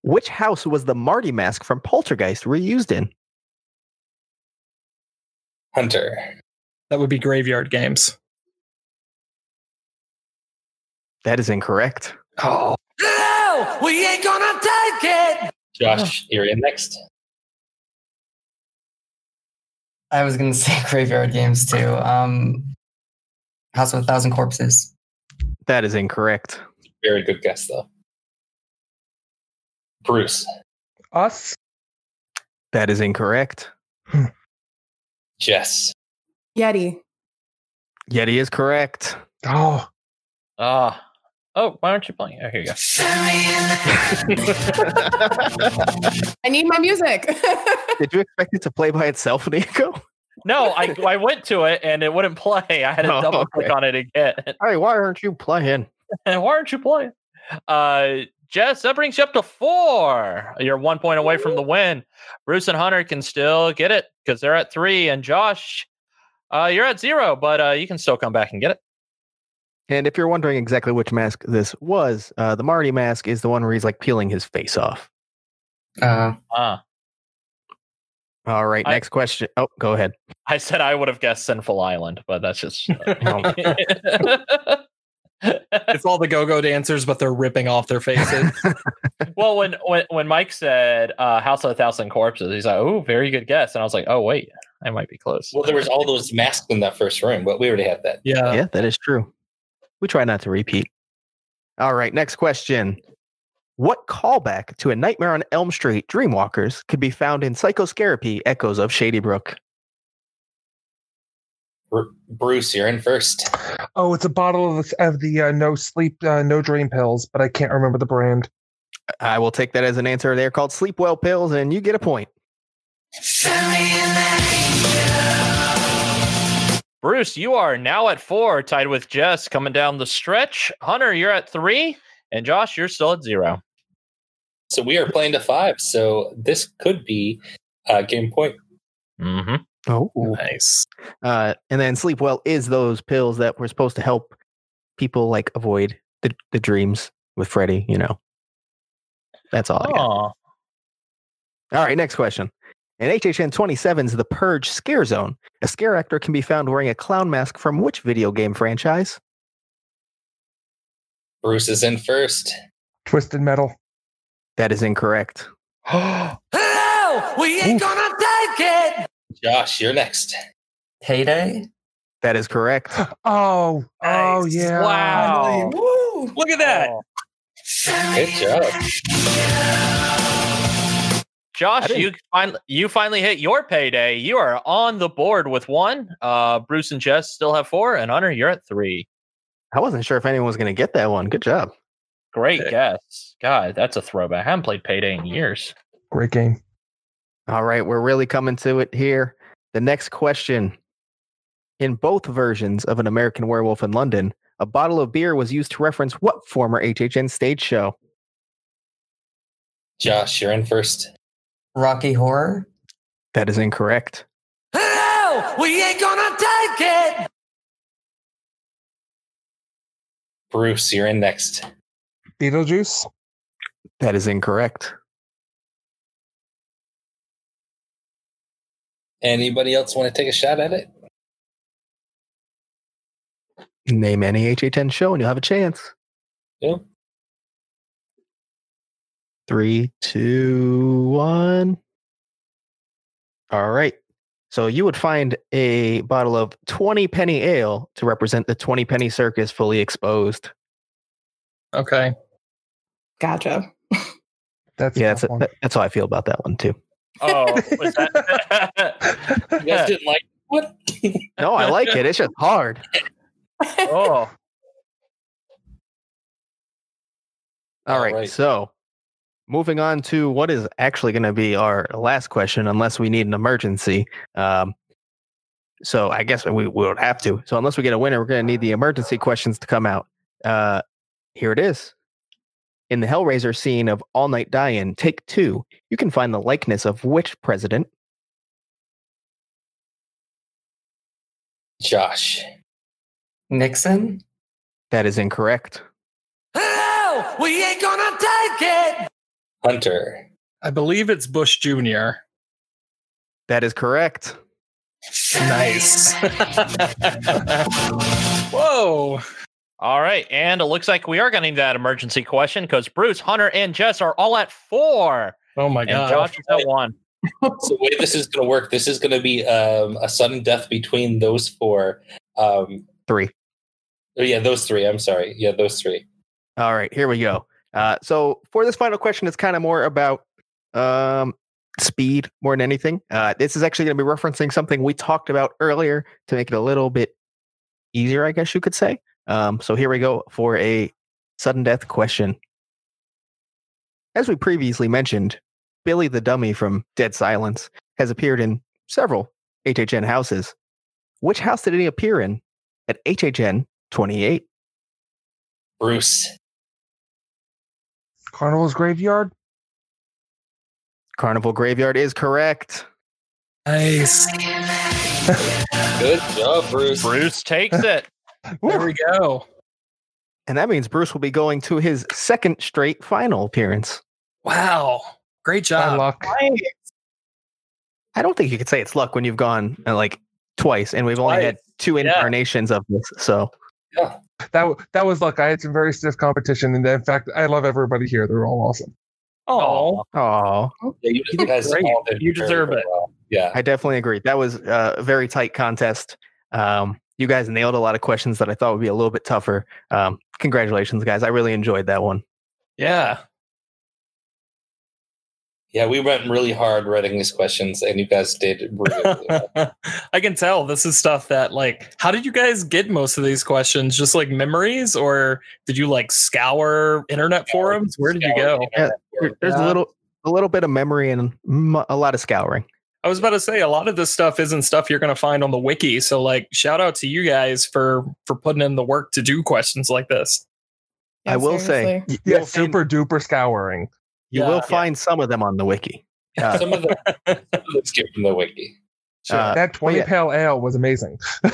Speaker 2: Which house was the Marty mask from Poltergeist reused in?
Speaker 1: Hunter.
Speaker 5: That would be Graveyard Games.
Speaker 2: That is incorrect.
Speaker 5: Oh,
Speaker 8: No, we ain't gonna take it.
Speaker 1: Josh, you're in next.
Speaker 7: I was gonna say graveyard games too. Um, House of a Thousand Corpses.
Speaker 2: That is incorrect.
Speaker 1: Very good guess, though. Bruce.
Speaker 4: Us?
Speaker 2: That is incorrect.
Speaker 1: Jess.
Speaker 6: Yeti.
Speaker 2: Yeti is correct.
Speaker 4: Oh,
Speaker 3: Ah. oh, why aren't you playing? Oh, here you go.
Speaker 6: I need my music.
Speaker 2: Did you expect it to play by itself, Nico?
Speaker 3: No, I I went to it and it wouldn't play. I had to
Speaker 2: Oh,
Speaker 3: double click
Speaker 2: okay.
Speaker 3: on it again.
Speaker 2: Hey, why aren't you playing?
Speaker 3: And why aren't you playing? Uh, Jess, that brings you up to four. You're one point away from the win. Bruce and Hunter can still get it because they're at three, and Josh, uh, you're at zero, but uh, you can still come back and get it.
Speaker 2: And if you're wondering exactly which mask this was, uh, the Marty mask is the one where he's like peeling his face off.
Speaker 7: Uh,
Speaker 3: Ah,
Speaker 2: All right,
Speaker 3: I-
Speaker 2: next question. Oh, go ahead.
Speaker 3: I said I would have guessed Sinful Island, but that's just.
Speaker 5: it's all the go-go dancers, but they're ripping off their faces.
Speaker 3: well, when when when Mike said uh, House of a Thousand Corpses, he's like, "Oh, very good guess," and I was like, "Oh, wait, I might be close."
Speaker 1: Well, there was all those masks in that first room, but we already had that.
Speaker 5: yeah.
Speaker 2: yeah, that is true. We try not to repeat. All right, next question. What callback to a Nightmare on Elm Street Dreamwalkers could be found in Psychoscareapy Echoes of Shady Brook?
Speaker 1: Br- Bruce, you're in first.
Speaker 4: oh, it's a bottle of the, of the uh, no sleep, uh, no dream pills, but I can't remember the brand.
Speaker 2: I will take that as an answer. They're called Sleep Well pills, and you get a point.
Speaker 3: Bruce, you are now at four, tied with Jess coming down the stretch. Hunter, you're at three, and Josh, you're still at zero.
Speaker 1: So we are playing to five. So this could be uh, game point.
Speaker 3: Mm-hmm.
Speaker 2: Oh,
Speaker 5: Nice.
Speaker 2: uh, and then sleep well is those pills that were supposed to help people like avoid the, the dreams with Freddy. You know, that's all. I got.
Speaker 3: Oh,
Speaker 2: All right, next question. In HHN 27's The Purge Scare Zone, a scare actor can be found wearing a clown mask from which video game franchise?
Speaker 1: Bruce is in first.
Speaker 4: Twisted Metal.
Speaker 2: That is incorrect.
Speaker 8: Hell, we ain't gonna take it.
Speaker 1: Josh, you're next.
Speaker 7: Payday.
Speaker 2: That is correct.
Speaker 4: Oh, oh yeah.
Speaker 5: Wow.
Speaker 6: Woo!
Speaker 5: Look at that.
Speaker 1: Good job.
Speaker 3: Josh, you finally you finally hit your payday. You are on the board with one. Uh, Bruce and Jess still have four, and Hunter, you're at three.
Speaker 2: I wasn't sure if anyone was going to get that one. Good job.
Speaker 3: Great
Speaker 5: Okay.
Speaker 3: guess. God, that's a throwback. I haven't played payday in years.
Speaker 4: Great game.
Speaker 2: All right, we're really coming to it here. The next question. In both versions of An American Werewolf in London, a bottle of beer was used to reference what former HHN stage show?
Speaker 1: Josh, you're in first.
Speaker 7: Rocky Horror.
Speaker 2: That is incorrect.
Speaker 8: Hell, we ain't gonna take it.
Speaker 1: Bruce, you're in next.
Speaker 4: Beetlejuice.
Speaker 2: That is incorrect.
Speaker 1: Anybody else want to take a shot at it?
Speaker 2: Name any HHN show and you'll have a chance.
Speaker 1: Yeah.
Speaker 2: Three, two, one. All right. So you would find a bottle of 20 penny ale to represent the 20 penny circus fully exposed.
Speaker 5: Okay.
Speaker 6: Gotcha.
Speaker 4: That's
Speaker 2: Yeah, that's,
Speaker 4: one.
Speaker 2: that- that's how I feel about that one too.
Speaker 3: Oh, was that?
Speaker 1: You guys didn't like what?
Speaker 2: No, I like it. It's just hard.
Speaker 3: oh,
Speaker 2: All
Speaker 1: All
Speaker 2: right,
Speaker 1: right.
Speaker 2: So moving on to what is actually going to be our last question, unless we need an emergency. Um, so I guess we, we would have to. So unless we get a winner, we're going to need the emergency questions to come out. Uh, here it is. In the Hellraiser scene of All Night Die-In, take two, you can find the likeness of which president?
Speaker 1: Josh.
Speaker 7: Nixon.
Speaker 2: That is incorrect.
Speaker 8: Hell, we ain't gonna take it.
Speaker 1: Hunter.
Speaker 5: I believe it's Bush Jr.
Speaker 2: That is correct.
Speaker 5: Nice. Whoa.
Speaker 3: all right. And it looks like we are getting that emergency question because Bruce, Hunter, and Jess are all at four,
Speaker 5: Oh my
Speaker 3: and
Speaker 5: god.
Speaker 3: Josh is at one.
Speaker 1: So the way this is going to work, this is going to be um, a sudden death between those four. Um,
Speaker 2: Three.
Speaker 1: oh, yeah, those three. I'm sorry. Yeah, those three.
Speaker 2: All right, here we go. Uh, so for this final question, it's kind of more about um, speed more than anything. Uh, this is actually going to be referencing something we talked about earlier to make it a little bit easier, I guess you could say. Um, so here we go for a sudden death question. As we previously mentioned, Billy the Dummy from Dead Silence has appeared in several HHN houses. Which house did he appear in at HHN 28?
Speaker 1: Bruce.
Speaker 4: Carnival's Graveyard.
Speaker 2: Carnival Graveyard is correct.
Speaker 5: Nice.
Speaker 1: Good job, Bruce.
Speaker 3: Bruce takes it.
Speaker 5: There we go.
Speaker 2: And that means Bruce will be going to his second straight final appearance.
Speaker 5: Wow. Great job.
Speaker 4: luck.
Speaker 2: I don't think you could say it's luck when you've gone uh, like twice, and we've only had
Speaker 5: Twice.
Speaker 2: two
Speaker 5: Yeah.
Speaker 2: incarnations of this. So
Speaker 1: Yeah.
Speaker 4: That that was luck. I had some very stiff competition, and in fact, I love everybody here. They're all awesome.
Speaker 5: Oh,
Speaker 2: oh,
Speaker 1: Yeah, you,
Speaker 5: You
Speaker 1: guys
Speaker 5: great.
Speaker 1: all
Speaker 5: You deserve it.
Speaker 1: well. Yeah.
Speaker 2: I definitely agree. That was a very tight contest. Um, you guys nailed a lot of questions that I thought would be a little bit tougher. Um, congratulations, guys! I really enjoyed that one.
Speaker 5: yeah.
Speaker 1: Yeah, we went really hard writing these questions, and you guys did really, really well.
Speaker 5: I can tell this is stuff that like how did you guys get most of these questions? Just like memories or did you like scour internet forums? Where did you go?
Speaker 2: Yeah, There- There's a little, a little bit of memory and a lot of scouring.
Speaker 5: I was about to say a lot of this stuff isn't stuff you're going to find on the wiki. So like, shout out to you guys for for putting in the work to do questions like this.
Speaker 2: I will say,
Speaker 6: seriously.
Speaker 2: y-
Speaker 4: Yeah, super duper scouring.
Speaker 2: You
Speaker 5: Yeah.
Speaker 2: will find some of them on the wiki. Uh,
Speaker 1: Some of the some of them skip from the wiki.
Speaker 2: uh,
Speaker 4: that 20
Speaker 2: yeah.
Speaker 4: pale ale was amazing.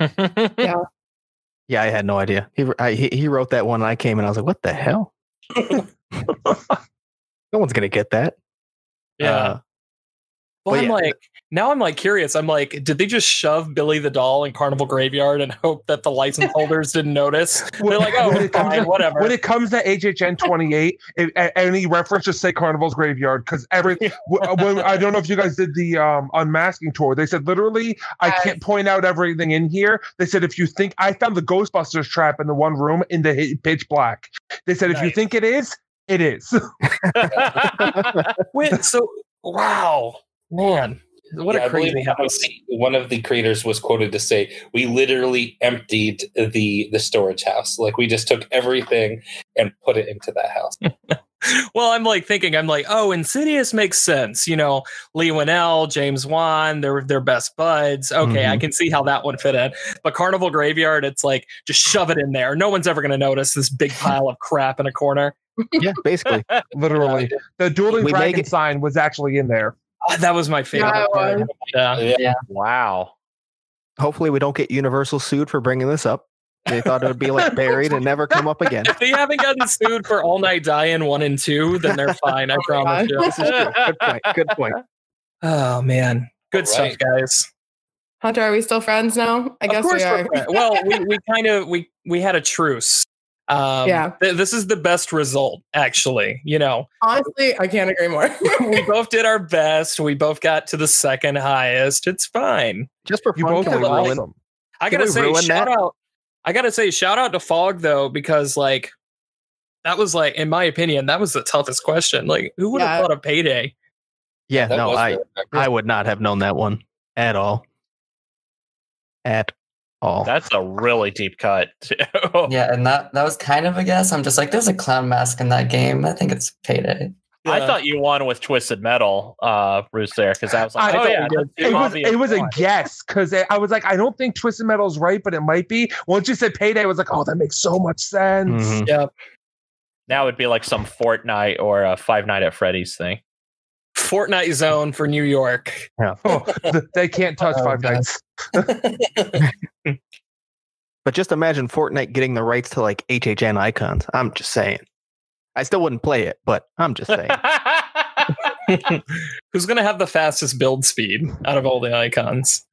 Speaker 2: yeah, Yeah, I had no idea. He, I, he he wrote that one, and I came and I was like, "What the hell? no one's gonna get that."
Speaker 5: Yeah.
Speaker 2: Uh,
Speaker 5: well,
Speaker 2: but
Speaker 5: I'm
Speaker 2: yeah.
Speaker 5: like now I'm like curious. I'm like, did they just shove Billy the doll in Carnival Graveyard and hope that the license holders didn't notice? They're like, oh,
Speaker 4: When it comes
Speaker 5: fine,
Speaker 4: to-
Speaker 5: whatever.
Speaker 4: When it comes to HHN 28, if, any reference, just say Carnival's Graveyard because every. when, I don't know if you guys did the um, unmasking tour. They said literally, I
Speaker 6: Yes.
Speaker 4: can't point out everything in here. They said if you think I found the Ghostbusters trap in the one room in the pitch black. They said if you think it is, it is.
Speaker 5: Wait, so wow, man, what
Speaker 1: Yeah,
Speaker 5: a
Speaker 1: I believe
Speaker 5: crazy
Speaker 1: one of,
Speaker 5: house.
Speaker 1: the, one of the creators was quoted to say, "We literally emptied the the storage house. Like we just took everything and put it into that house."
Speaker 5: Well, I'm like thinking, I'm like, oh, Insidious makes sense. You know, Leigh Whannell, James Wan, they're they're best buds. Okay, I
Speaker 2: Mhm.
Speaker 5: can see how that would fit in. But Carnival Graveyard, it's like just shove it in there. No one's ever going to notice this big pile of crap in a corner.
Speaker 2: yeah, basically.
Speaker 4: literally, the dueling
Speaker 2: We
Speaker 4: dragon
Speaker 2: it-
Speaker 4: sign was actually in there.
Speaker 5: Ah, that was my favorite.
Speaker 6: Yeah, was.
Speaker 5: Yeah.
Speaker 3: wow.
Speaker 2: Hopefully, we don't get Universal sued for bringing this up. They thought it would be like buried and never come up again.
Speaker 5: If they haven't gotten sued for All Night Dying one and two, then they're fine. I
Speaker 6: Oh
Speaker 5: promise you.
Speaker 2: This is true. Good point. Good point.
Speaker 5: Oh man, good
Speaker 1: All
Speaker 5: stuff,
Speaker 1: right.
Speaker 5: guys.
Speaker 6: Hunter, are we still friends now? I
Speaker 5: Of
Speaker 6: guess we are.
Speaker 5: we're. Well, we, we kind of we we had a truce. Um,
Speaker 6: Yeah.
Speaker 5: th- this is the best result, actually. You know,
Speaker 6: Honestly, I can't agree more.
Speaker 5: we both did our best. We both got to the second highest. It's fine.
Speaker 2: Just for
Speaker 4: You
Speaker 2: fun,
Speaker 4: both
Speaker 2: can we ruin?
Speaker 4: awesome.
Speaker 5: I gotta
Speaker 2: we
Speaker 5: say,
Speaker 2: ruin
Speaker 5: shout
Speaker 2: that?
Speaker 5: out. I gotta say, shout out to Fog though, because like that was like, in my opinion, that was the toughest question. Like, who would have
Speaker 6: Yeah.
Speaker 5: thought of payday?
Speaker 2: Yeah,
Speaker 1: That
Speaker 2: no, I. I would not have known that one at all. At all.
Speaker 3: That's a really deep cut.
Speaker 7: Yeah, and that that was kind of a guess. I'm just like, there's a clown mask in that game. I think it's payday.
Speaker 3: I thought you won with Twisted Metal, uh, Bruce, there, because I was like,
Speaker 4: I
Speaker 3: oh,
Speaker 4: thought
Speaker 3: yeah,
Speaker 5: we
Speaker 3: that's
Speaker 5: did.
Speaker 3: the
Speaker 4: It was it was a guess because I was like, I don't think Twisted Metal's right, but it might be. Once you said payday, I was like, oh, that makes so much sense.
Speaker 2: Mhm.
Speaker 3: Now it'd be like some Fortnite or a Five Night at Freddy's thing.
Speaker 5: Fortnite Zone for New York.
Speaker 4: Oh, they can't touch
Speaker 7: Oh,
Speaker 4: Five Nights.
Speaker 2: But just imagine Fortnite getting the rights to like HHN icons. I'm just saying. I still wouldn't play it, but I'm just saying.
Speaker 5: Who's gonna have the fastest build speed out of all the icons?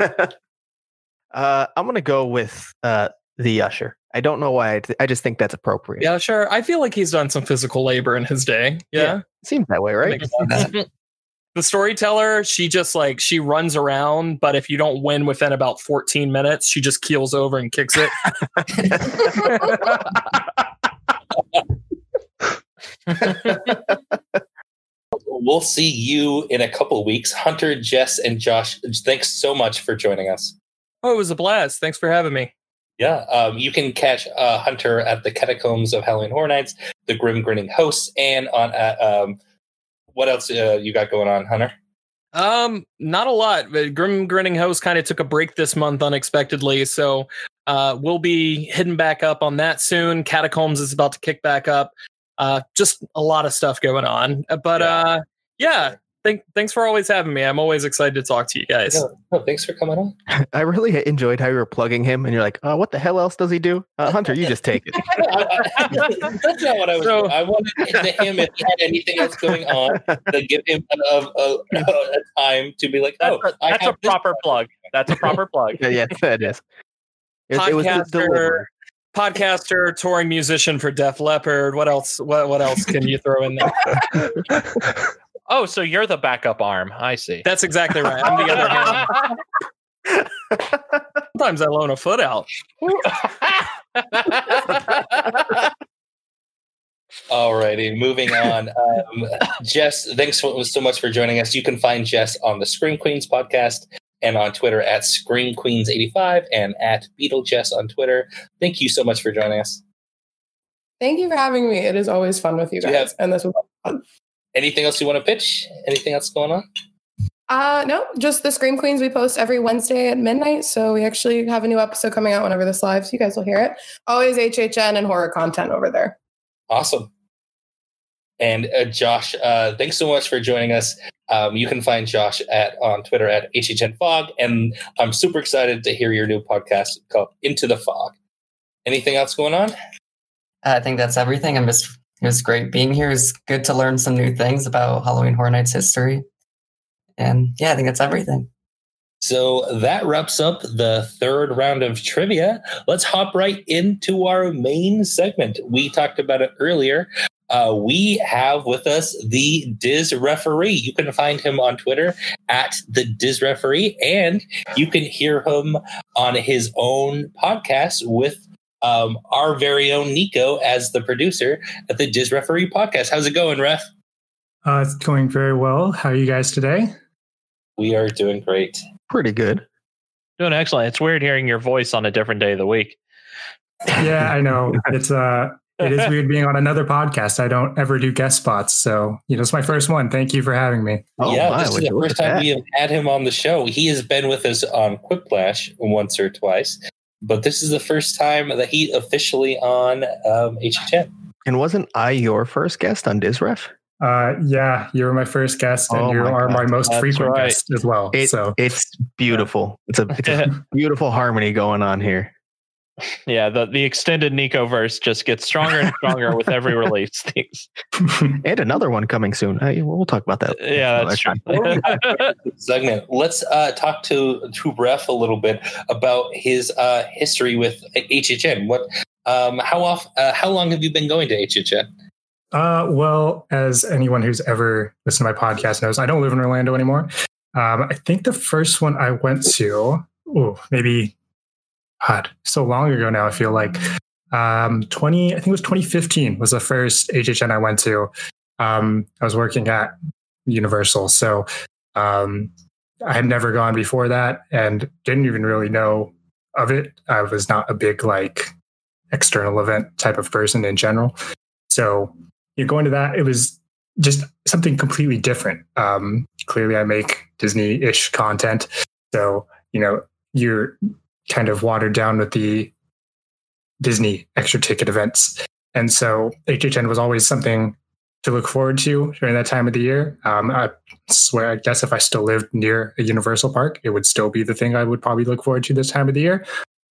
Speaker 2: uh, I'm gonna go with uh, the Usher. I don't know why. I, I just think that's appropriate.
Speaker 5: Yeah, sure. I feel like he's done some physical labor in his day. Yeah.
Speaker 2: Yeah. Seems that way, right?
Speaker 5: Makes the storyteller, she just like she runs around, but if you don't win within about 14 minutes, she just keels over and kicks it.
Speaker 1: We'll see you in a couple weeks. Hunter, Jess, and Josh, thanks so much for joining us.
Speaker 5: oh, it was a blast. Thanks for having me.
Speaker 1: Yeah, um, you can catch uh, Hunter at the Catacombs of Halloween Horror Nights, the Grim Grinning Hosts, and on uh, um, what else uh, you got going on, Hunter?
Speaker 5: Um, not a lot. But Grim Grinning Host kind of took a break this month unexpectedly, so uh, we'll be hitting back up on that soon. Catacombs is about to kick back up. Uh, just a lot of stuff going on. But
Speaker 1: Yeah.
Speaker 5: uh, yeah, thank, thanks for always having me. I'm always excited to talk to you guys.
Speaker 1: Yeah, no, thanks for coming on.
Speaker 2: I really enjoyed how you were plugging him, and you're like, uh, "What the hell else does he do?" Uh, Hunter, you just take it.
Speaker 1: That's not what I was.
Speaker 5: So-
Speaker 1: I wanted to him if he had anything else going on to give him a, a, a, a time to be like,
Speaker 3: That's,
Speaker 1: oh,
Speaker 3: that's a
Speaker 1: have this
Speaker 3: proper plug. That's a proper plug.
Speaker 2: yeah, yeah, that is. It, it was the
Speaker 5: Podcaster, podcaster, touring musician for Def Leppard. What else? What, what else can you throw in there?
Speaker 3: Oh, so you're the backup arm. I see.
Speaker 5: That's exactly right. I'm the other hand. Sometimes I loan a foot out.
Speaker 1: Alrighty, moving on. Um, Jess, thanks so, so much for joining us. You can find Jess on the Scream Queens podcast and on Twitter at Scream Queens 85 and at Beetle Jess on Twitter. Thank you so much for joining us.
Speaker 6: Thank you for having me. It is always fun with you
Speaker 1: Do you
Speaker 6: guys.
Speaker 1: have-
Speaker 6: and this was fun.
Speaker 1: Anything else you want to pitch? Anything else going on?
Speaker 6: Uh, no, just the Scream Queens. We post every Wednesday at midnight. So we actually have a new episode coming out whenever this live. So you guys will hear it. Always HHN and horror content over there.
Speaker 1: Awesome. And uh, Josh, uh, thanks so much for joining us. Um, you can find Josh at on Twitter at HHNFog, and I'm super excited to hear your new podcast called Into the Fog. Anything else going on?
Speaker 7: I think that's everything. I'm just it was great being here. It's good to learn some new things about Halloween Horror Nights history. And yeah, I think that's everything.
Speaker 1: So that wraps up the third round of trivia. Let's hop right into our main segment. We talked about it earlier. Uh, we have with us the Diz referee. You can find him on Twitter at the Diz referee, and you can hear him on his own podcast with um, our very own Nico as the producer at the Diz referee podcast. How's it going, Ref?
Speaker 9: Uh, it's going very well. How are you guys today?
Speaker 1: We are doing great.
Speaker 2: Pretty good.
Speaker 3: Doing excellent. It's weird hearing your voice on a different day of the week.
Speaker 9: Yeah, I know. It's uh it is weird being on another podcast. I don't ever do guest spots, so you know it's my first one. Thank you for having me.
Speaker 2: Oh,
Speaker 1: yeah,
Speaker 2: my,
Speaker 1: this is the first time
Speaker 2: that.
Speaker 1: we have had him on the show. He has been with us on Quiplash once or twice, but this is the first time that he officially on um, HHN.
Speaker 2: And wasn't I your first guest on Disref?
Speaker 9: Uh, yeah, you were my first guest, and
Speaker 2: Oh
Speaker 9: you
Speaker 2: my
Speaker 9: are my most
Speaker 3: That's
Speaker 9: frequent
Speaker 3: right.
Speaker 9: guest as well.
Speaker 2: It,
Speaker 9: so
Speaker 2: it's beautiful. It's a it's a beautiful harmony going on here.
Speaker 3: Yeah, the, the extended Nico verse just gets stronger and stronger with every release. Things.
Speaker 2: And another one coming soon. Uh, we'll talk about that.
Speaker 3: Yeah, that's true.
Speaker 1: segment. Let's uh, talk to to Ref a little bit about his uh, history with HHN. What, um, how off, uh, how long have you been going to HHN?
Speaker 9: Uh, well, as anyone who's ever listened to my podcast knows, I don't live in Orlando anymore. Um, I think the first one I went to, oh, maybe, God, so long ago now. I feel like um, twenty. I think it was 2015 was the first HHN I went to. Um, I was working at Universal, so um, I had never gone before that, and didn't even really know of it. I was not a big like external event type of person in general. So you know, going to that, it was just something completely different. Um, clearly, I make Disney-ish content, so you know you're kind of watered down with the Disney extra ticket events, and so HHN was always something to look forward to during that time of the year. Um, I swear, I guess if I still lived near a Universal park, it would still be the thing I would probably look forward to this time of the year.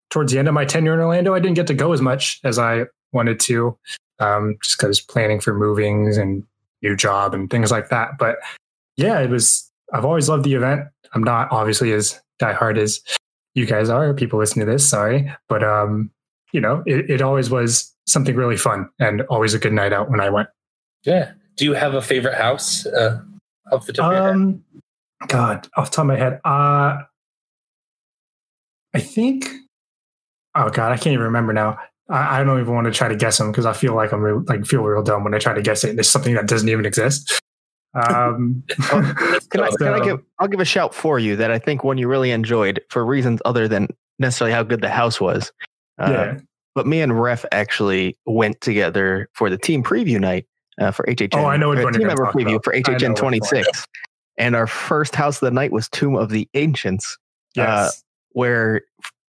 Speaker 9: Towards the end of my tenure in Orlando, I didn't get to go as much as I wanted to um, just because planning for movings and new job and things like that. But yeah, it was. I've always loved the event. I'm not obviously as diehard as you guys are. People listening to this, sorry, but um, you know, it, it always was something really fun and always a good night out when I went.
Speaker 1: Yeah. Do you have a favorite house uh, off the top of your head?
Speaker 9: Um, God, off the top of my head, uh, I think. Oh God, I can't even remember now. I, I don't even want to try to guess them because I feel like I'm real, like feel real dumb when I try to guess it. It's something that doesn't even exist. Um,
Speaker 2: Can I, can I
Speaker 9: So-
Speaker 2: give? I'll give a shout for you that I think one you really enjoyed for reasons other than necessarily how good the house was. Uh,
Speaker 9: yeah.
Speaker 2: But me and Ref actually went together for the team preview night uh, for HHN.
Speaker 9: Oh, I know which
Speaker 2: or
Speaker 9: one you're
Speaker 2: team member preview
Speaker 9: about.
Speaker 2: for
Speaker 9: I know
Speaker 2: HHN
Speaker 9: which one.
Speaker 2: 26. And our first house of the night was Tomb of the Ancients,
Speaker 9: Yes.
Speaker 2: uh, where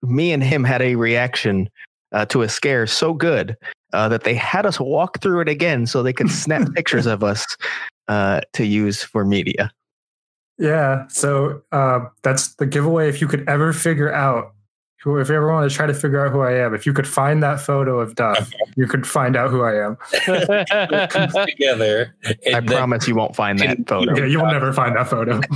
Speaker 2: me and him had a reaction uh, to a scare so good uh, that they had us walk through it again so they could snap pictures of us uh, to use for media.
Speaker 9: Yeah. So uh, that's the giveaway. If you could ever figure out, who, if you ever want to try to figure out who I am, if you could find that photo of Duff, you could find out who I am.
Speaker 1: together.
Speaker 2: I
Speaker 1: then-
Speaker 2: promise you won't find that photo.
Speaker 9: Yeah, you will never find that photo.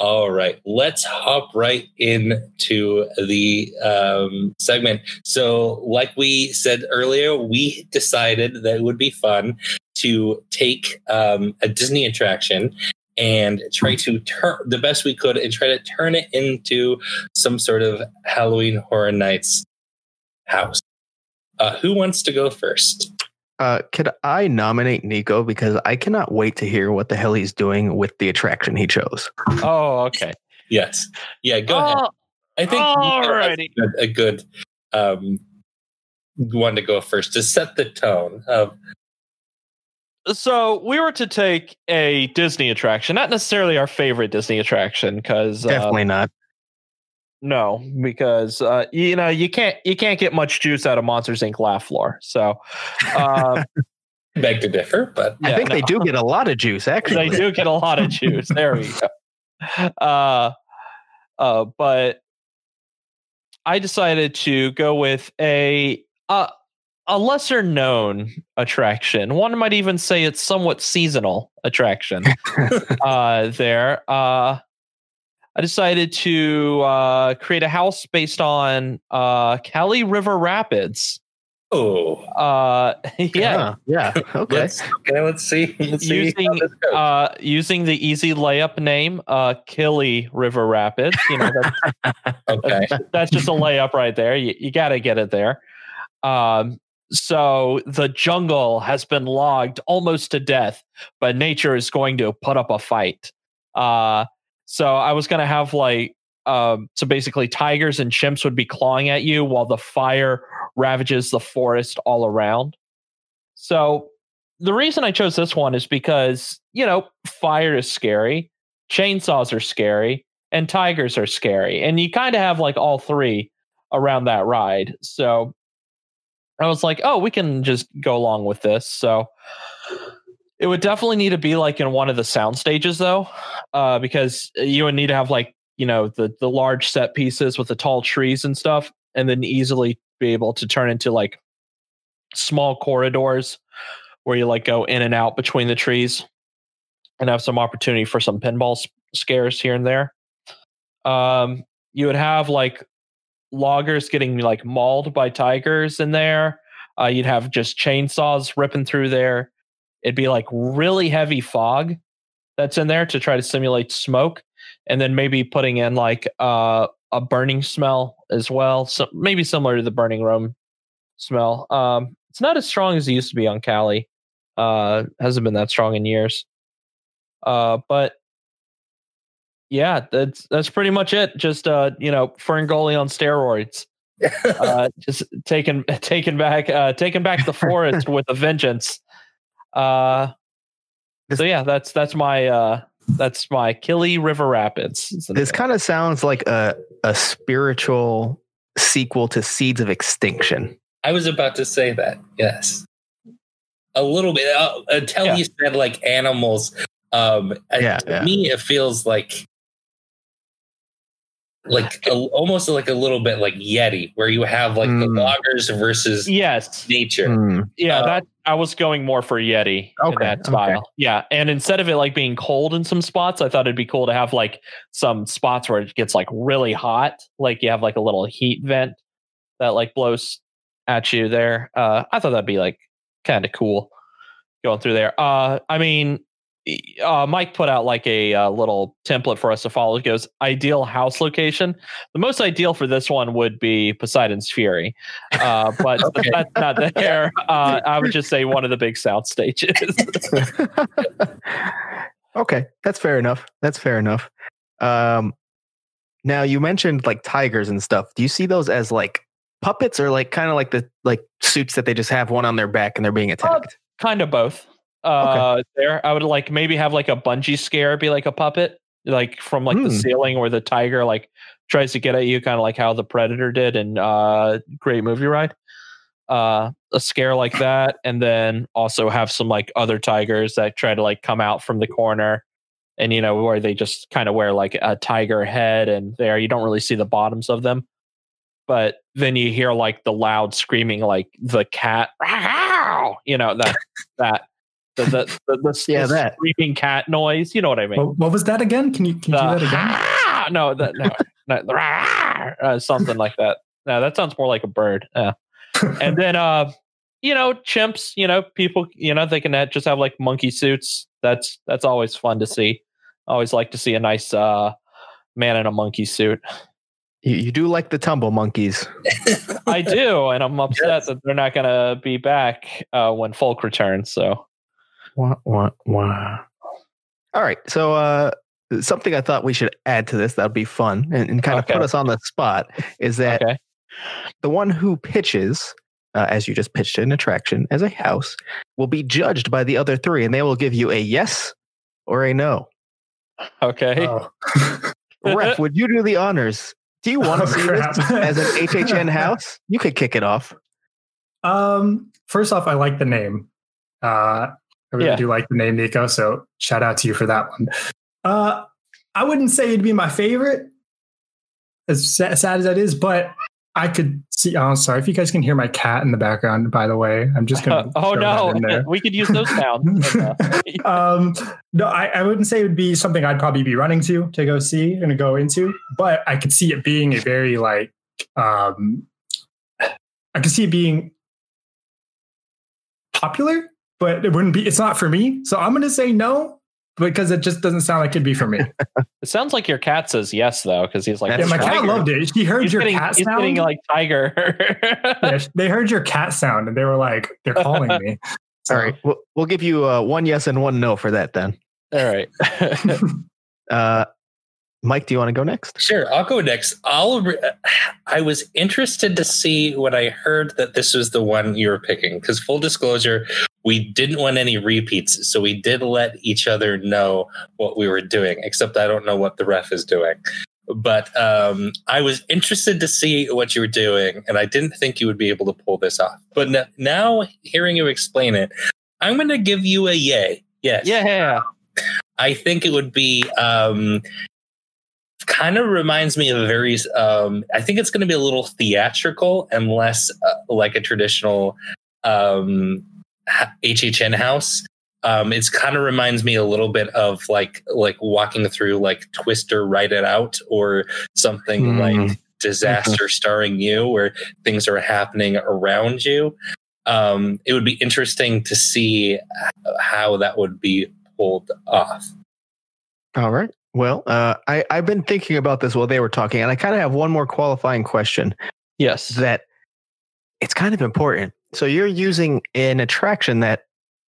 Speaker 1: All right, let's hop right into the um, segment. So, like we said earlier, we decided that it would be fun to take um, a Disney attraction and try to turn the best we could and try to turn it into some sort of Halloween Horror Nights house. Uh, who wants to go first?
Speaker 2: Uh, could I nominate Nico because I cannot wait to hear what the hell he's doing with the attraction he chose.
Speaker 3: oh, okay.
Speaker 1: Yes. Yeah, go ahead.
Speaker 3: Oh,
Speaker 1: I think Nico has
Speaker 3: Alrighty.
Speaker 1: a- a good um, one to go first to set the tone of
Speaker 3: so we were to take a Disney attraction, not necessarily our favorite Disney attraction, because uh,
Speaker 2: Definitely not.
Speaker 3: no, because uh, you know you can't you can't get much juice out of Monsters Inc. laugh floor. So uh,
Speaker 1: Beg to differ, but
Speaker 2: I
Speaker 3: yeah,
Speaker 2: think they do get a lot of juice, Actually, they
Speaker 3: do get a lot of juice. There we go. Uh, uh, but I decided to go with a uh, a lesser known attraction. One might even say it's somewhat seasonal attraction. uh, there, uh, I decided to uh, create a house based on uh, Kali River Rapids.
Speaker 1: oh,
Speaker 3: Uh, yeah,
Speaker 2: yeah. Yeah. Okay.
Speaker 1: let's okay, let's see. Let's see
Speaker 3: using
Speaker 1: this
Speaker 3: uh using the easy layup name uh Killy River Rapids you know that's,
Speaker 1: okay,
Speaker 3: that's just a layup right there you, you got to get it there um so the jungle has been logged almost to death but nature is going to put up a fight uh so I was going to have like um so basically tigers and chimps would be clawing at you while the fire ravages the forest all around so the reason I chose this one is because, you know, fire is scary, chainsaws are scary, and tigers are scary. And you kind of have like all three around that ride. So I was like, oh, we can just go along with this. So it would definitely need to be like in one of the sound stages though, uh, because you would need to have like, you know, the the large set pieces with the tall trees and stuff, and then easily be able to turn into like small corridors where you like go in and out between the trees and have some opportunity for some pinball scares here and there. Um, you would have like loggers getting like mauled by tigers in there. Uh, you'd have just chainsaws ripping through there. It'd be like really heavy fog that's in there to try to simulate smoke, and then maybe putting in like uh, a burning smell as well. So maybe similar to the burning room smell. Um, it's not as strong as it used to be on Kali. Uh, hasn't been that strong in years. Uh, but yeah, that's that's pretty much it. Just uh, you know, Ferngully on steroids. Uh, just taking taking back uh, taking back the forest with a vengeance. Uh, so yeah, that's that's my uh, that's my Killy River Rapids. is
Speaker 2: This kind of sounds like a a spiritual sequel to Seeds of Extinction.
Speaker 1: I was about to say that. Yes, a little bit uh, until
Speaker 3: Yeah.
Speaker 1: you said like animals. Um, uh,
Speaker 2: Yeah,
Speaker 1: to
Speaker 2: yeah.
Speaker 1: me, it feels like like a, almost like a little bit like Yeti, where you have like the
Speaker 2: Mm.
Speaker 1: loggers versus
Speaker 3: yes,
Speaker 1: nature.
Speaker 2: Hmm.
Speaker 3: Yeah,
Speaker 1: Uh,
Speaker 3: that I was going more for Yeti in
Speaker 2: Okay,
Speaker 3: that
Speaker 2: okay.
Speaker 3: style. Yeah, and instead of it like being cold in some spots, I thought it'd be cool to have like some spots where it gets like really hot, like you have like a little heat vent that like blows at you there. Uh, I thought that'd be like kind of cool going through there. Uh, I mean, uh, Mike put out like a uh, little template for us to follow. It goes ideal house location. The most ideal for this one would be Poseidon's Fury, uh, but
Speaker 1: Okay.
Speaker 3: that's not there. Uh, I would just say one of the big sound stages.
Speaker 2: okay, that's fair enough. That's fair enough. Um, now you mentioned like tigers and stuff. Do you see those as like puppets or like kind of like the like suits that they just have one on their back and they're being attacked?
Speaker 3: kind of both. Uh, there, I would like maybe have like a bungee scare be like a puppet, like from like the
Speaker 2: Hmm.
Speaker 3: ceiling where the tiger like tries to get at you, kind of like how the Predator did in uh, Great Movie Ride. Uh, a scare like that, and then also have some like other tigers that try to like come out from the corner, and you know where they just kind of wear like a tiger head, and there you don't really see the bottoms of them, but then you hear like the loud screaming, like the cat, you know that that the the, the, the,
Speaker 2: Yeah,
Speaker 3: the
Speaker 2: that.
Speaker 3: screaming cat noise. You know what I mean?
Speaker 9: What, what was that again? Can you can you do that again?
Speaker 3: no, that no, not the uh, something like that. No, that sounds more like a bird. Yeah. And then, uh, you know, chimps. You know, people. You know, they can just have like monkey suits. That's that's always fun to see. Always like to see a nice uh, man in a monkey suit.
Speaker 2: You, you do like the tumble monkeys.
Speaker 3: I do, and I'm upset
Speaker 1: Yes.
Speaker 3: that they're not going to be back uh, when Folk returns. So
Speaker 2: Wah, wah, wah. All right. So uh something I thought we should add to this that would be fun and, and kind of
Speaker 3: Okay.
Speaker 2: put us on the spot is that
Speaker 3: okay,
Speaker 2: the one who pitches uh, as you just pitched an attraction as a house, will be judged by the other three, and they will give you a yes or a no.
Speaker 3: Okay.
Speaker 9: Oh.
Speaker 2: Ref, would you do the honors? Do you want to
Speaker 9: Oh,
Speaker 2: see
Speaker 9: crap.
Speaker 2: this as an HHN house? You could kick it off.
Speaker 9: Um, first off, I like the name. Uh, I really
Speaker 3: Yeah.
Speaker 9: do like the name Nico. So shout out to you for that one. Uh, I wouldn't say it'd be my favorite, as sa- sad as that is, but I could see. Oh, sorry if you guys can hear my cat in the background. By the way, I'm just gonna.
Speaker 3: oh
Speaker 9: throw in
Speaker 3: no, we could use those sounds.
Speaker 9: um, no, I, I wouldn't say it would be something I'd probably be running to to go see and to go into, but I could see it being a very like, um, I could see it being popular, but it wouldn't be. It's not for me, so I'm going to say no because it just doesn't sound like it'd be for me.
Speaker 3: it sounds like your cat says yes though, because he's like,
Speaker 9: yeah, my cat loved it. She heard
Speaker 3: He's
Speaker 9: your
Speaker 3: getting,
Speaker 9: cat
Speaker 3: he's
Speaker 9: sound.
Speaker 3: getting like tiger.
Speaker 9: Yeah, they heard your cat sound and they were like, they're calling me. So,
Speaker 2: All right, we'll, we'll give you uh, one yes and one no for that then.
Speaker 3: All right.
Speaker 2: Uh, Mike, do you want to go next?
Speaker 1: Sure, I'll go next. I'll. Re- I was interested to see when I heard that this was the one you were picking. Because full disclosure, we didn't want any repeats, so we did let each other know what we were doing. Except I don't know what the ref is doing. But um, I was interested to see what you were doing, and I didn't think you would be able to pull this off. But now, hearing you explain it, I'm going to give you a yay. Yes.
Speaker 3: yeah.
Speaker 1: I think it would be um, kind of reminds me of a very. Um, I think it's going to be a little theatrical and less uh, like a traditional um, HHN house. Um, it's kind of reminds me a little bit of like like walking through like Twister, Ride It Out, or something
Speaker 2: Hmm.
Speaker 1: like Disaster starring you, where things are happening around you. Um, it would be interesting to see how that would be pulled off.
Speaker 2: All right. Well, uh, I, I've been thinking about this while they were talking, and I kind of have one more qualifying question
Speaker 3: Yes.
Speaker 2: that it's kind of important. So you're using an attraction that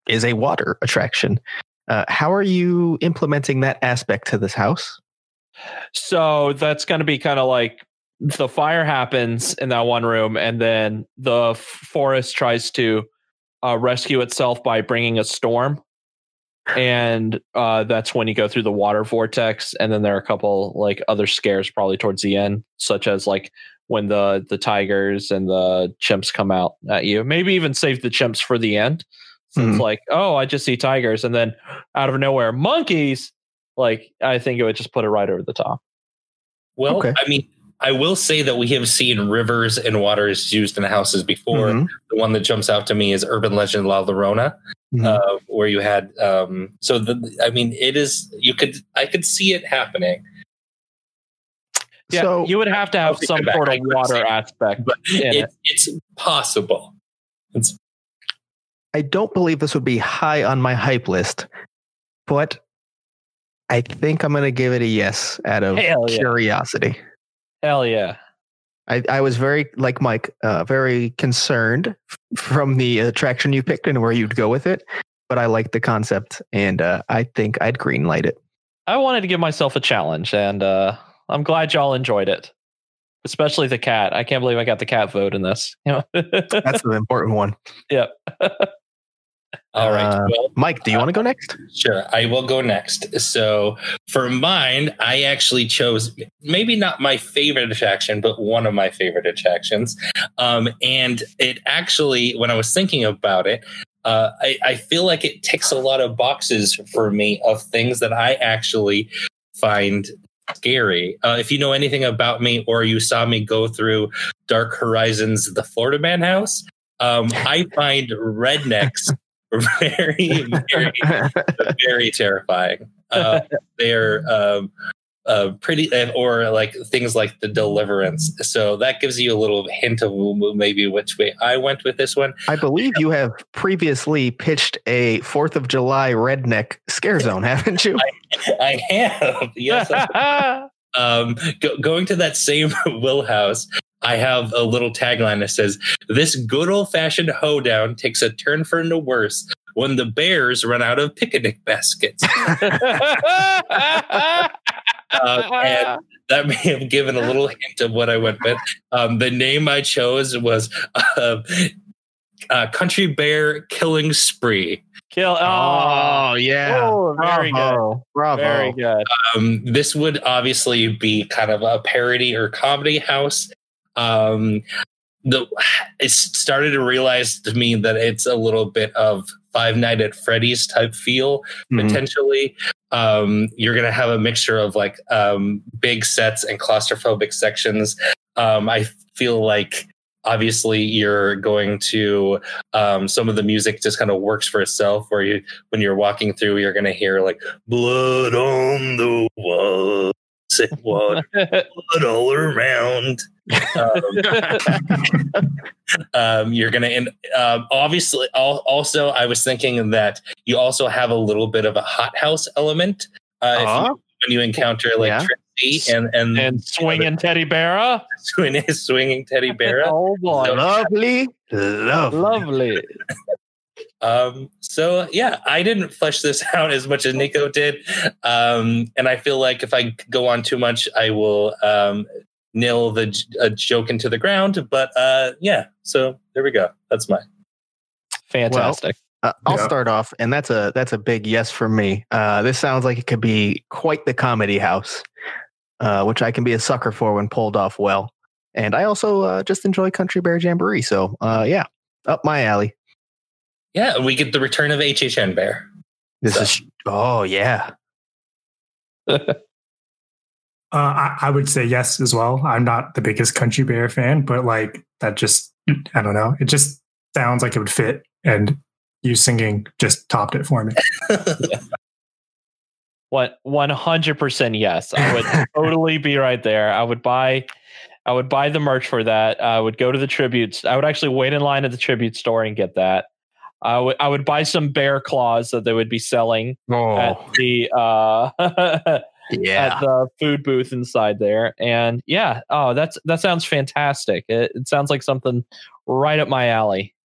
Speaker 2: is a water attraction. Uh, how are you implementing that aspect to this house?
Speaker 3: So that's going to be kind of like the fire happens in that one room, and then the forest tries to uh, rescue itself by bringing a storm. And uh, that's when you go through the water vortex, and then there are a couple like other scares probably towards the end, such as like when the the tigers and the chimps come out at you. Maybe even save the chimps for the end. So it's
Speaker 2: Mhm.
Speaker 3: like, oh, I just see tigers, and then out of nowhere, monkeys. Like I think it would just put it right over the top.
Speaker 1: Well,
Speaker 2: Okay.
Speaker 1: I mean, I will say that we have seen rivers and waters used in houses before.
Speaker 2: Mhm.
Speaker 1: The one that jumps out to me is Urban Legend La Llorona,
Speaker 2: Mhm.
Speaker 1: uh, where you had. Um, so the, I mean, it is. You could. I could see it happening,
Speaker 3: Yeah,
Speaker 2: so
Speaker 3: you would have to have some sort of water
Speaker 1: say-
Speaker 3: aspect.
Speaker 1: but
Speaker 3: in
Speaker 1: it,
Speaker 3: it.
Speaker 1: it's possible. It's
Speaker 2: I don't believe this would be high on my hype list, but I think I'm going to give it a yes out of
Speaker 3: Hell yeah.
Speaker 2: curiosity.
Speaker 3: Hell yeah.
Speaker 2: I, I was very, like Mike, uh, very concerned from the attraction you picked and where you'd go with it. But I like the concept, and uh, I think I'd green light it.
Speaker 3: I wanted to give myself a challenge, and uh, I'm glad y'all enjoyed it. Especially the cat. I can't believe I got the cat vote in this. You know?
Speaker 2: That's the important one.
Speaker 3: yep.
Speaker 1: all right.
Speaker 2: Uh,
Speaker 1: well,
Speaker 2: Mike, do you want to go next?
Speaker 1: Sure, I will go next. So for mine, I actually chose maybe not my favorite attraction, but one of my favorite attractions. Um, and it actually, when I was thinking about it, uh, I, I feel like it ticks a lot of boxes for me of things that I actually find scary. Uh, if you know anything about me or you saw me go through Dark Horizons, the Florida Man house, um, I find rednecks very, very very terrifying. Uh, they're um, uh, pretty, or like things like the Deliverance. So that gives you a little hint of maybe which way I went with this one.
Speaker 2: I believe you have previously pitched a Fourth of July redneck scare zone, haven't you?
Speaker 1: I have, yes. um, go, going to that same Will House. I have a little tagline that says, "This good old fashioned hoedown takes a turn for the worse when the bears run out of picnic baskets." Uh, and that may have given a little hint of what I went with. Um, the name I chose was uh, uh, Country Bear Killing Spree.
Speaker 3: Kill. Oh,
Speaker 2: Oh yeah.
Speaker 3: oh, very good.
Speaker 2: Bravo. Bravo.
Speaker 3: Very good.
Speaker 1: Um, this would obviously be kind of a parody or comedy house. Um, the it started to realize to me that it's a little bit of Five Night at Freddy's type feel
Speaker 2: Mhm.
Speaker 1: potentially. Um, you're gonna have a mixture of like um, big sets and claustrophobic sections. Um, I feel like obviously you're going to um, some of the music just kind of works for itself. Where you when you're walking through, you're gonna hear like blood on the walls, and blood blood all around. Um, um, you're gonna and um, obviously al- also i was thinking that you also have a little bit of a hothouse element uh,
Speaker 2: Uh-huh.
Speaker 1: you, when you encounter like
Speaker 2: Yeah.
Speaker 1: Trixie and and,
Speaker 3: and swinging teddy bear.
Speaker 1: swinging, swinging teddy bear
Speaker 3: Oh boy,
Speaker 2: Lovely. Lovely.
Speaker 3: lovely.
Speaker 1: Um so yeah i didn't flesh this out as much as nico did um and i feel like if i go on too much i will um nail the j- a joke into the ground but uh yeah so there we go that's mine
Speaker 3: Fantastic.
Speaker 2: Uh, I'll
Speaker 9: Yeah.
Speaker 2: start off, and that's a that's a big yes for me. Uh, this sounds like it could be quite the comedy house, uh, which I can be a sucker for when pulled off well. And I also uh, just enjoy Country Bear Jamboree, so uh, yeah, up my alley.
Speaker 1: Yeah we get the return of hhn bear
Speaker 2: This
Speaker 1: So-
Speaker 2: is oh yeah,
Speaker 9: Uh, I, I would say yes as well. I'm not the biggest Country Bear fan, but like that just, I don't know. It just sounds like it would fit. And you singing just topped it for me.
Speaker 3: What one hundred percent yes. I would totally be right there. I would buy I would buy the merch for that. I would go to the tributes. I would actually wait in line at the tribute store and get that. I would I would buy some bear claws that they would be selling at
Speaker 2: oh
Speaker 3: the uh
Speaker 2: yeah.
Speaker 3: at the food booth inside there. And yeah, oh that's that sounds fantastic. It, it sounds like something right up my alley.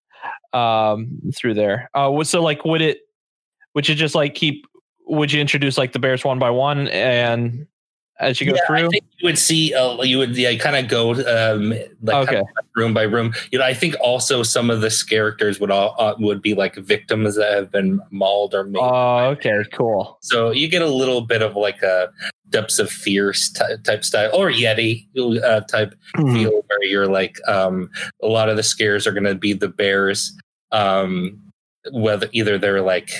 Speaker 3: Um through there. Uh so like would it would you just like keep would you introduce like the bears one by one and as you go
Speaker 1: Yeah,
Speaker 3: through?
Speaker 1: I think you would see uh, you would yeah, kind of go um like kind
Speaker 3: Okay.
Speaker 1: of room by room. You know, I think also some of this characters would all uh, would be like victims that have been mauled or made.
Speaker 3: Oh, okay, cool.
Speaker 1: so you get a little bit of like a depths of fear st- type style or Yeti uh, type
Speaker 2: Mhm.
Speaker 1: feel where you're like um a lot of the scares are going to be the bears um whether either they're like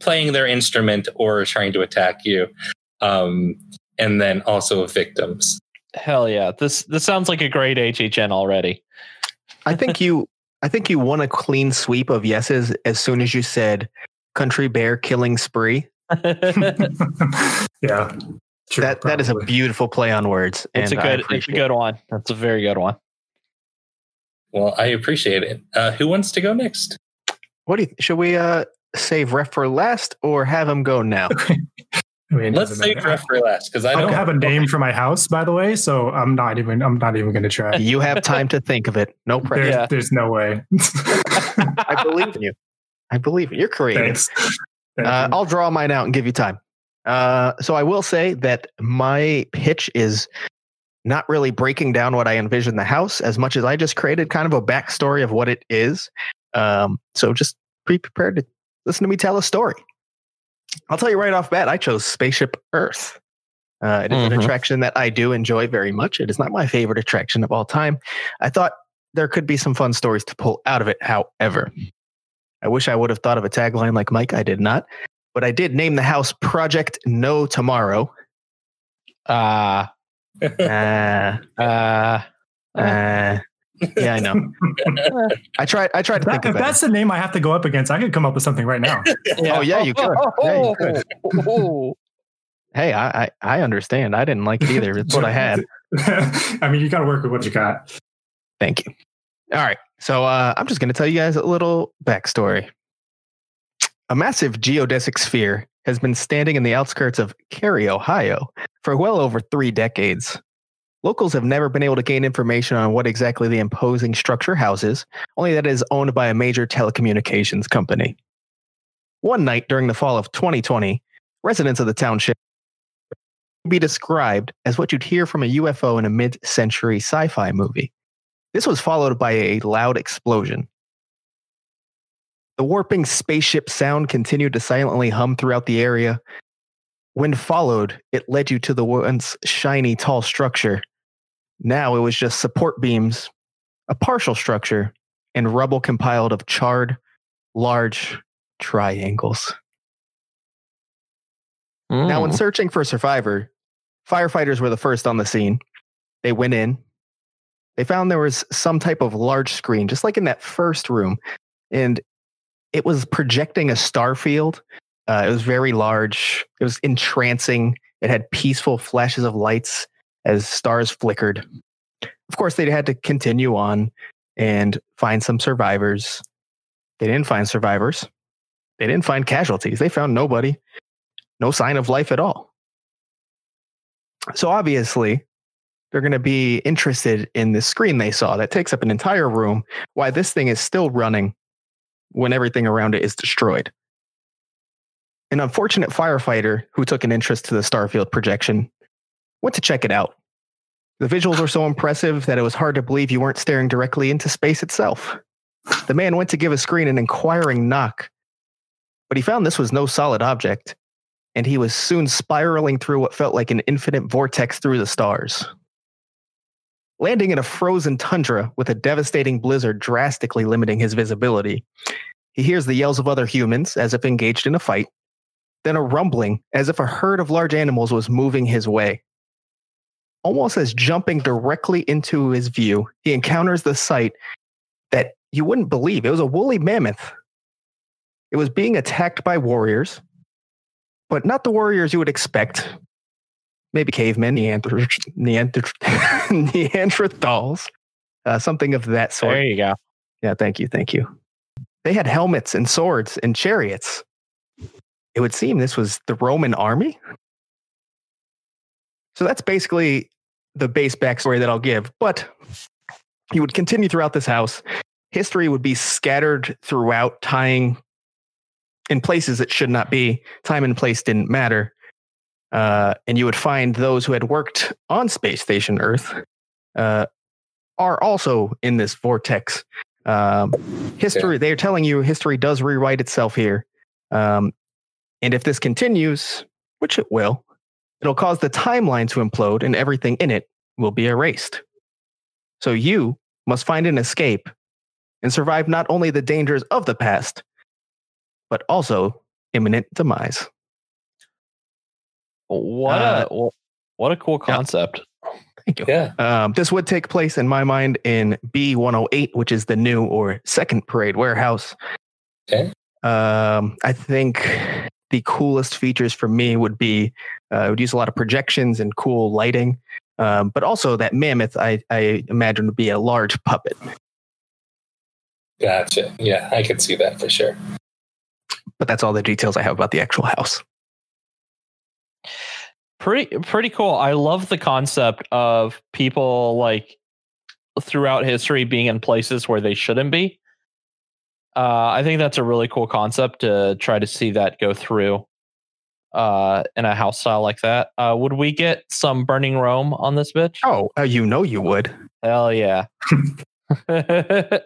Speaker 1: playing their instrument or trying to attack you um and then also victims
Speaker 3: Hell yeah. This this sounds like a great HHN already.
Speaker 2: I think you I think you won a clean sweep of yeses as soon as you said Country Bear Killing Spree.
Speaker 9: yeah. Sure,
Speaker 2: that that is a beautiful play on words.
Speaker 3: it's a good it's a good one. That's a very good one.
Speaker 1: well i appreciate it uh who wants to go next
Speaker 2: What do you should we uh save ref for last or have him go now?
Speaker 9: I mean,
Speaker 1: let's
Speaker 9: doesn't
Speaker 1: save
Speaker 9: matter.
Speaker 1: ref for last because i
Speaker 9: I
Speaker 1: don't
Speaker 9: don't have a name for my house, by the way, so I'm not even. I'm not even going to try.
Speaker 2: you have time to think of it. No pressure.
Speaker 9: There's,
Speaker 3: Yeah.
Speaker 9: there's no way.
Speaker 2: I believe in you. I believe in you. You're creative.
Speaker 9: Thanks. Thank
Speaker 2: Uh. I'll draw mine out and give you time. Uh, so I will say that my pitch is not really breaking down what I envision the house as much as I just created kind of a backstory of what it is. Um, so just be prepared to listen to me tell a story. I'll tell you right off bat, I chose Spaceship Earth. Uh, it is an
Speaker 3: Mhm.
Speaker 2: attraction that I do enjoy very much. It is not my favorite attraction of all time. I thought there could be some fun stories to pull out of it. However, I wish I would have thought of a tagline like Mike. I did not, but I did name the house Project No Tomorrow.
Speaker 3: Uh
Speaker 2: Uh,
Speaker 3: uh
Speaker 2: uh, yeah, I know. I tried. I tried to think
Speaker 9: that,
Speaker 2: of
Speaker 9: if
Speaker 2: it.
Speaker 9: that's the name I have to go up against, I could come up with something right now.
Speaker 2: Oh yeah, you could. Yeah, you could.
Speaker 3: Oh.
Speaker 2: Hey, I, I I understand. I didn't like it either. It's what I had.
Speaker 9: I mean, you got to work with what you got.
Speaker 2: Thank you. All right. So uh, I'm just going to tell you guys a little backstory. A massive geodesic sphere has been standing in the outskirts of Cary, Ohio, for well over three decades. Locals have never been able to gain information on what exactly the imposing structure houses, only that it is owned by a major telecommunications company. One night during the fall of 2020, residents of the township could be described as what you'd hear from a UFO in a mid century sci fi movie. This was followed by a loud explosion. The warping spaceship sound continued to silently hum throughout the area. When followed, it led you to the once shiny, tall structure. Now it was just support beams, a partial structure, and rubble compiled of charred, large triangles. Now, when
Speaker 3: Mm.
Speaker 2: searching for a survivor, firefighters were the first on the scene. They went in. They found there was some type of large screen, just like in that first room, and it was projecting a star field. Uh, it was very large. It was entrancing. It had peaceful flashes of lights as stars flickered. Of course, they had to continue on and find some survivors. They didn't find survivors. They didn't find casualties. They found nobody no sign of life at all. So obviously, they're going to be interested in this screen they saw that takes up an entire room. Why this thing is still running when everything around it is destroyed. An unfortunate firefighter who took an interest to the Starfield projection went to check it out. The visuals were so impressive that it was hard to believe you weren't staring directly into space itself. The man went to give a screen an inquiring knock, but he found this was no solid object and he was soon spiraling through what felt like an infinite vortex through the stars. Landing in a frozen tundra with a devastating blizzard drastically limiting his visibility, he hears the yells of other humans as if engaged in a fight, then a rumbling as if a herd of large animals was moving his way. Almost as jumping directly into his view, he encounters the sight that you wouldn't believe. It was a woolly mammoth. It was being attacked by warriors, but not the warriors you would expect. Maybe cavemen, Neander- Neander- Neanderthals, uh, something of that sort.
Speaker 3: There you go.
Speaker 2: Yeah, thank you, thank you. They had helmets and swords and chariots. It would seem this was the Roman army. So that's basically the base backstory that I'll give. But you would continue throughout this house. History would be scattered throughout, tying in places it should not be. Time and place didn't matter. Uh, and you would find those who had worked on Space Station Earth uh, are also in this vortex. Um, history, they're telling you history does rewrite itself here. Um, and if this continues, which it will, it'll cause the timeline to implode and everything in it will be erased. So you must find an escape and survive not only the dangers of the past, but also imminent demise.
Speaker 3: What
Speaker 2: Uh,
Speaker 3: a what a cool
Speaker 2: yeah.
Speaker 3: concept.
Speaker 2: Thank you.
Speaker 1: Yeah.
Speaker 2: Um, this would take place in my mind in B108, which is the new or second parade warehouse.
Speaker 1: Okay.
Speaker 2: Um, I think the coolest features for me would be uh, it would use a lot of projections and cool lighting, um, but also that mammoth I, I imagine would be a large puppet.
Speaker 1: Gotcha. Yeah, I could see that for sure.
Speaker 2: But that's all the details I have about the actual house.
Speaker 3: Pretty pretty cool. I love the concept of people like throughout history being in places where they shouldn't be. Uh, I think that's a really cool concept to try to see that go through uh, in a house style like that. Uh, would we get some Burning Rome on this bitch?
Speaker 2: Oh, uh, you know you would.
Speaker 3: Hell yeah.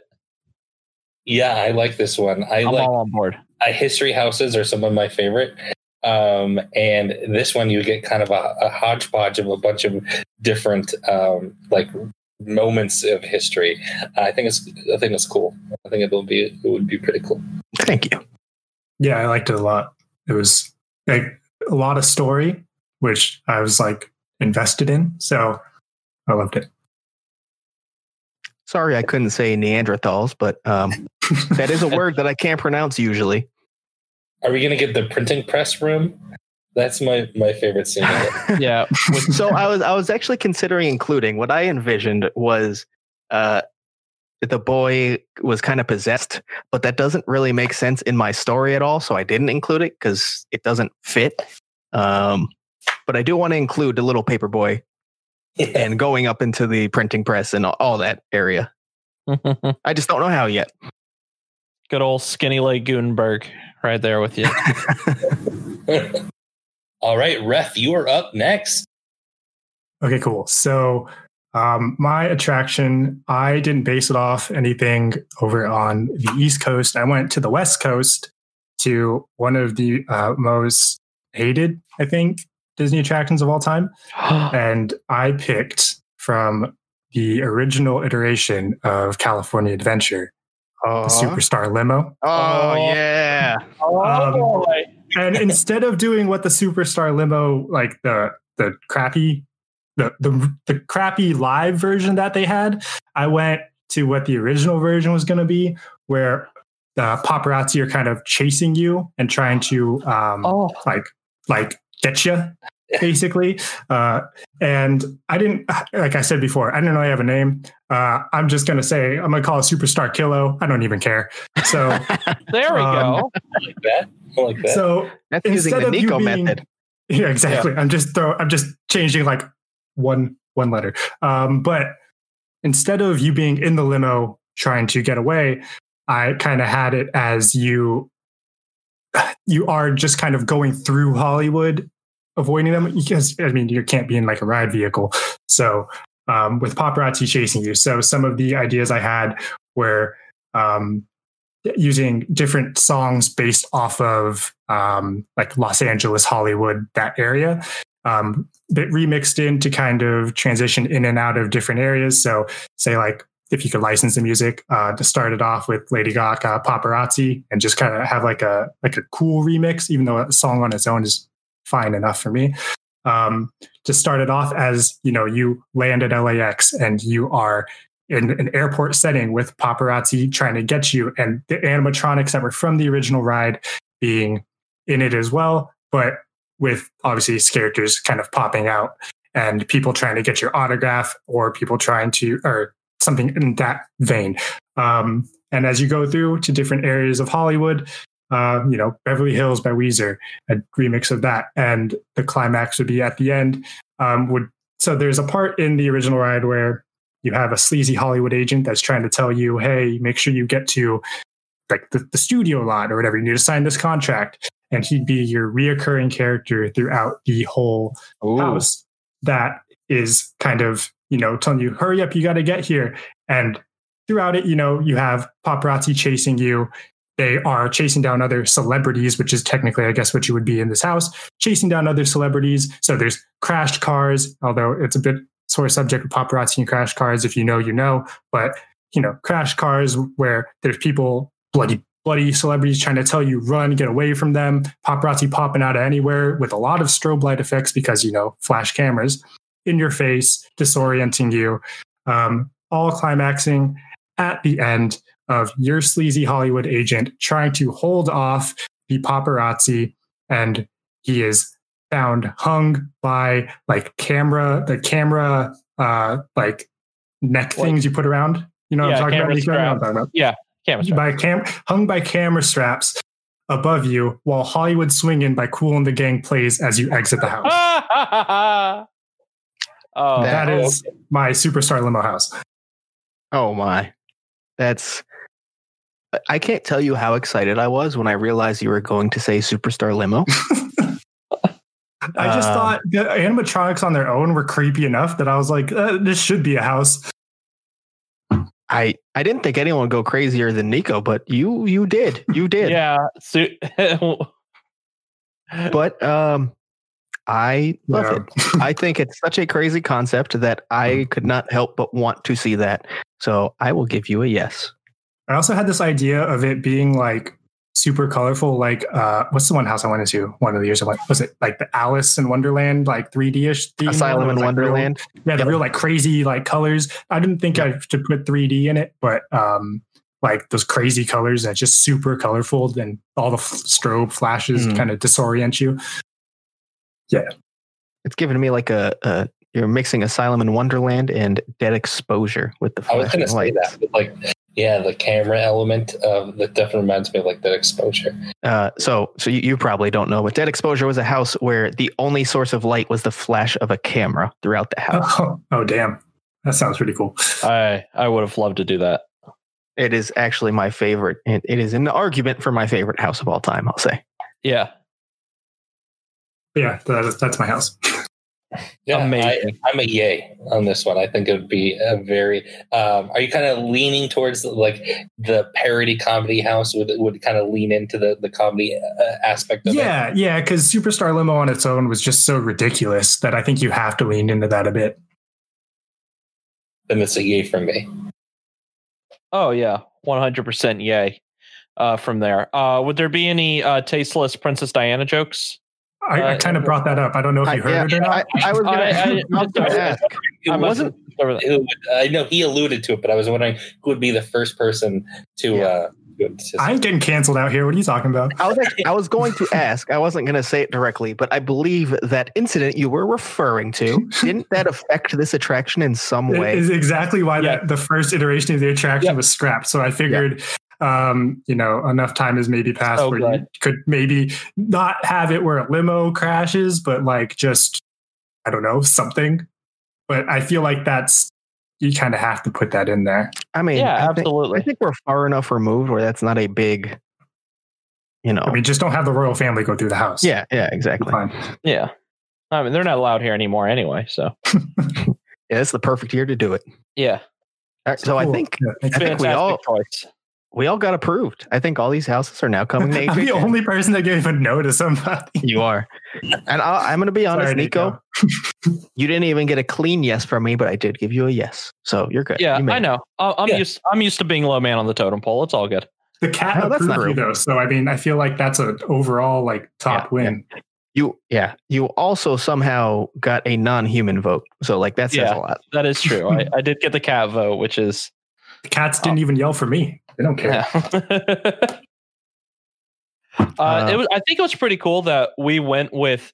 Speaker 1: Yeah, I like this one. I like
Speaker 3: all on board.
Speaker 1: uh, history houses are some of my favorite. Um, and this one you get kind of a, a hodgepodge of a bunch of different um, like moments of history. I think it's I think it's cool. I think it'll be it would be pretty cool.
Speaker 2: Thank you.
Speaker 9: Yeah, I liked it a lot. It was like a lot of story, which I was like invested in. So I loved it.
Speaker 2: Sorry I couldn't say Neanderthals, but um, that is a word that I can't pronounce usually.
Speaker 1: Are we gonna get the printing press room? That's my my favorite scene. Of it.
Speaker 3: Yeah.
Speaker 2: so I was I was actually considering including what I envisioned was uh the boy was kind of possessed, but that doesn't really make sense in my story at all, so I didn't include it because it doesn't fit. Um, but I do want to include the little paper boy and going up into the printing press and all, all that area. I just don't know how yet.
Speaker 3: Good old skinny leg Gutenberg right there with you.
Speaker 1: All right, Ref, you are up next.
Speaker 9: Okay, cool. So Um, my attraction, I didn't base it off anything over on the East Coast. I went to the West Coast to one of the uh, most hated, I think, Disney attractions of all time. and I picked from the original iteration of California Adventure,
Speaker 2: Oh,
Speaker 9: the Superstar Limo.
Speaker 2: oh yeah.
Speaker 3: Oh,
Speaker 9: Um,
Speaker 3: boy.
Speaker 9: And instead of doing what the superstar limo like the the crappy the, the the crappy live version that they had i went to what the original version was going to be where the paparazzi are kind of chasing you and trying to um
Speaker 3: Oh.
Speaker 9: like like get you basically uh and i didn't like i said before i didn't know i have a name uh i'm just gonna say i'm gonna call it superstar kilo i don't even care so
Speaker 3: There we
Speaker 9: um,
Speaker 3: go.
Speaker 1: I like that. I like that.
Speaker 9: so
Speaker 2: That's using
Speaker 9: Instead
Speaker 2: the
Speaker 9: of you
Speaker 2: Nico
Speaker 9: being-
Speaker 2: method.
Speaker 9: Yeah, exactly. I'm just throw I'm just changing like one one letter. Um, but instead of you being in the limo trying to get away, I kind of had it as you you are just kind of going through Hollywood, avoiding them because I mean you can't be in like a ride vehicle. So um, with paparazzi chasing you. So some of the ideas I had were um, using different songs based off of um, like Los Angeles, Hollywood, that area, um, that remixed in to kind of transition in and out of different areas. So, say like if you could license the music uh, to start it off with Lady Gaga, Paparazzi, and just kind of have like a like a cool remix, even though a song on its own is fine enough for me. Um, to start it off as you know, you land at LAX and you are in an airport setting with paparazzi trying to get you and the animatronics that were from the original ride being in it as well, but with obviously characters kind of popping out and people trying to get your autograph or people trying to or something in that vein. Um, and as you go through to different areas of Hollywood, uh, you know, Beverly Hills by Weezer, a remix of that, and the climax would be at the end. Um, would so there's a part in the original ride where you have a sleazy Hollywood agent that's trying to tell you, hey, make sure you get to like the, the studio lot or whatever. You need to sign this contract. And he'd be your reoccurring character throughout the whole house that is kind of, you know, telling you, hurry up, you got to get here. And throughout it, you know, you have paparazzi chasing you. They are chasing down other celebrities, which is technically, I guess, what you would be in this house, chasing down other celebrities. So there's crashed cars, although it's a bit sort of subject of paparazzi and crash cars. If you know, you know. But you know, crash cars where there's people bloody bloody celebrities trying to tell you run, get away from them, paparazzi popping out of anywhere with a lot of strobe light effects because you know flash cameras in your face, disorienting you, um, all climaxing at the end of your sleazy Hollywood agent trying to hold off the paparazzi, and he is found hung by like camera, the camera, uh, like neck
Speaker 3: Like-
Speaker 9: things you put around. You know what I'm talking about? You know what I'm talking about?
Speaker 3: Yeah, camera strap.
Speaker 9: by cam hung by camera straps above you while Hollywood Swingin' by Kool and the Gang plays as you exit the house.
Speaker 3: oh,
Speaker 9: that
Speaker 2: that-
Speaker 9: is my superstar limo house.
Speaker 2: Oh my. That's I can't tell you how excited I was when I realized you were going to say superstar limo.
Speaker 9: I just
Speaker 2: Um,
Speaker 9: thought the animatronics on their own were creepy enough that I was like, uh, this should be a house.
Speaker 2: I I didn't think anyone would go crazier than Nico, but you you did. You did.
Speaker 3: yeah. So,
Speaker 2: But um I love
Speaker 9: Yeah.
Speaker 2: it. I think it's such a crazy concept that I could not help but want to see that. So I will give you a yes.
Speaker 9: I also had this idea of it being like super colorful. Like, uh, what's the one house I went into one of the years I went? Was it like the Alice in Wonderland, like 3D ish?
Speaker 2: Asylum in Wonderland.
Speaker 9: yeah, the real like crazy like colors. I didn't think I should put 3D in it, but um, like those crazy colors that's just super colorful and all the f- strobe flashes
Speaker 2: Mm.
Speaker 9: kind of disorient you.
Speaker 2: Yeah, it's giving me like a, a you're mixing Asylum in Wonderland and Dead Exposure with the
Speaker 1: I was going to say that, but like, yeah, the camera element of that definitely reminds me of like that exposure.
Speaker 2: Uh, so, so you, you probably don't know, but Dead Exposure was a house where the only source of light was the flash of a camera throughout the house.
Speaker 9: Oh, oh, damn. That sounds pretty cool.
Speaker 3: I I would have loved to do that.
Speaker 2: It is actually my favorite. It, it is an argument for my favorite house of all time. I'll say.
Speaker 3: Yeah.
Speaker 9: Yeah, that, that's my house.
Speaker 1: Yeah, I,
Speaker 3: Amazing.
Speaker 1: I'm a yay on this one. I think it would be a very. Um, are you kind of leaning towards like the parody comedy house would it would kind of lean into the the comedy uh, aspect of it?
Speaker 9: Yeah, yeah, because Superstar Limo on its own was just so ridiculous that I think you have to lean into that a bit.
Speaker 1: Then it's a yay from me.
Speaker 3: Oh yeah, one hundred percent yay. Uh, from there, uh, would there be any uh, tasteless Princess Diana jokes?
Speaker 9: I, I
Speaker 3: Uh,
Speaker 9: kind of brought that up. I don't know if
Speaker 2: I,
Speaker 9: you heard
Speaker 2: yeah,
Speaker 9: it or not.
Speaker 2: I was gonna,
Speaker 3: I- I-
Speaker 2: I was gonna ask.
Speaker 3: I
Speaker 1: wasn't?
Speaker 3: wasn't over that.
Speaker 1: Who would, I know he alluded to it, but I was wondering who would be the first person to.
Speaker 2: Yeah.
Speaker 1: Uh, to-
Speaker 9: I ain't getting canceled out here. What are you talking about?
Speaker 2: I was actually, I was going to ask. I wasn't going to say it directly, but I believe that incident you were referring to didn't that affect this attraction in some way?
Speaker 9: is exactly why
Speaker 3: Yeah.
Speaker 9: that the first iteration of the attraction
Speaker 3: Yeah.
Speaker 9: was scrapped. So I figured, um, you know, enough time has maybe passed
Speaker 3: So
Speaker 9: where you could maybe not have it where a limo crashes, but like just I don't know something. But I feel like that's you kind of have to put that in there.
Speaker 2: I mean,
Speaker 3: Yeah,
Speaker 2: I think,
Speaker 3: absolutely.
Speaker 2: I think we're far enough removed where that's not a big, you know.
Speaker 9: I mean, just don't have the royal family go through the house.
Speaker 2: yeah, yeah, exactly.
Speaker 9: fine.
Speaker 3: Yeah, I mean they're not allowed here anymore anyway. So
Speaker 2: Yeah, it's the perfect year to do it.
Speaker 3: yeah,
Speaker 2: All right, so I think
Speaker 9: Yeah.
Speaker 2: I think we all
Speaker 3: choice.
Speaker 2: We all got approved. I think all these houses are now coming to
Speaker 9: I'm the only person that gave a no to somebody.
Speaker 2: You are, and I, I'm going to be honest,
Speaker 9: Sorry,
Speaker 2: Nico. you didn't even get a clean yes from me, but I did give you a yes, so you're good.
Speaker 3: Yeah,
Speaker 2: You
Speaker 3: I know. I- I'm
Speaker 1: Yeah.
Speaker 3: used. I'm used to being low man on the totem pole. It's all good.
Speaker 9: The cat
Speaker 2: No, that's
Speaker 9: approved you
Speaker 2: true.
Speaker 9: though, so I mean, I feel like that's an overall like top
Speaker 2: Yeah,
Speaker 9: win.
Speaker 2: You, yeah, you also somehow got a non-human vote, so like that says
Speaker 3: Yeah.
Speaker 2: a lot.
Speaker 3: That is true. I, I did get the cat vote, which is
Speaker 9: The cats oh. didn't even yell for me. They don't care.
Speaker 3: yeah. uh, it was, I think it was pretty cool that we went with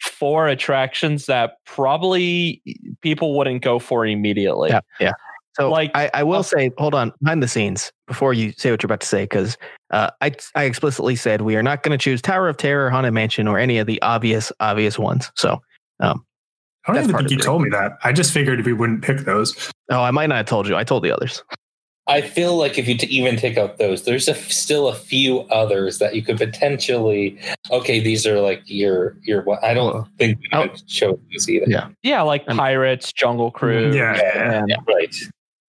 Speaker 3: four attractions that probably people wouldn't go for immediately.
Speaker 2: Yeah, yeah. So
Speaker 3: Like,
Speaker 2: I, I will
Speaker 3: uh,
Speaker 2: say, hold on, behind the scenes, before you say what you're about to say, because uh, I I explicitly said we are not going to choose Tower of Terror, Haunted Mansion, or any of the obvious obvious ones. So,
Speaker 9: I don't
Speaker 2: That's
Speaker 9: even
Speaker 2: part
Speaker 9: think
Speaker 2: of
Speaker 9: you told me that. I just figured we wouldn't pick those.
Speaker 2: oh, I might not have told you. I told the others.
Speaker 1: I feel like if you t- even take out those, there's a f- still a few others that you could potentially. Okay, these are like your your. what I don't think we would show these either.
Speaker 2: Yeah.
Speaker 3: Yeah, like Pirates, Jungle Cruise,
Speaker 9: Yeah, yeah,
Speaker 3: and
Speaker 1: Yeah, right.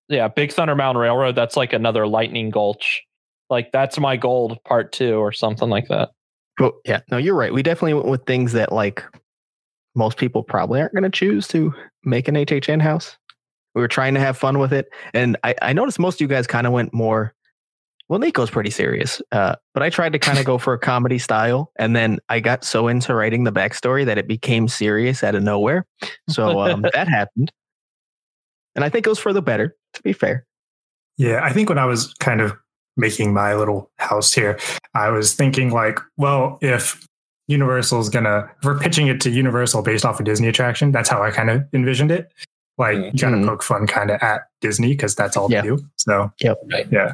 Speaker 3: yeah, Big Thunder Mountain Railroad. That's like another Lightning Gulch. Like that's my gold part two or something like that.
Speaker 2: Well, yeah, no, you're right. We definitely went with things that like most people probably aren't going to choose to make an HHN house. We were trying to have fun with it, and I, I noticed most of you guys kind of went more. Well, Nico's pretty serious, uh, but I tried to kind of go for a comedy style, and then I got so into writing the backstory that it became serious out of nowhere. So um, that happened, and I think it was for the better. To be fair,
Speaker 9: Yeah, I think when I was kind of making my little house here, I was thinking like, well, if Universal's gonna if we're pitching it to Universal based off a Disney attraction, that's how I kind of envisioned it. Like you gotta
Speaker 2: Mhm.
Speaker 9: poke fun kind of at Disney because that's all
Speaker 2: Yeah.
Speaker 9: they do. So
Speaker 1: Right.
Speaker 9: yeah.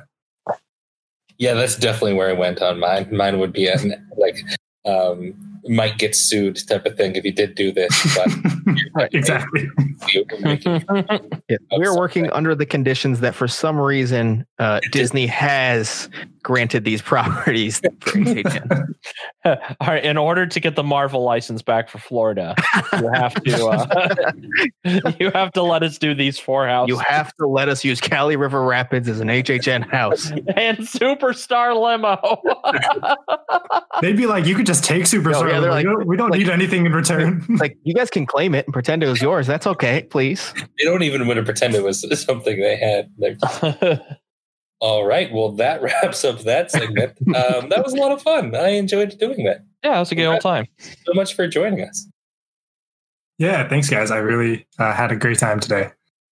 Speaker 1: Yeah, that's definitely where I went on mine. Mine would be a, like um, might get sued type of thing if you did do this. But
Speaker 9: exactly.
Speaker 1: you can make it-
Speaker 2: yeah, we're working under the conditions that for some reason uh, Disney has granted these properties for
Speaker 3: All right. In order to get the Marvel license back for Florida, you have to uh, you have to let us do these four houses
Speaker 2: You have to let us use Kali River Rapids as an HHN house.
Speaker 3: and Superstar Limo.
Speaker 9: They'd be like, you could just take Superstar.
Speaker 2: yeah, they're
Speaker 9: we
Speaker 2: like-
Speaker 9: don't, we don't
Speaker 2: like-
Speaker 9: need anything in return.
Speaker 2: like you guys can claim it and pretend it was yours. That's okay, please.
Speaker 1: they don't even want to pretend it was something they had. They're All right. Well, that wraps up that segment. Um, that was a lot of fun. I enjoyed doing that.
Speaker 3: yeah, it was a good old time.
Speaker 1: So much for joining us.
Speaker 9: yeah, thanks guys. I really uh, had a great time today.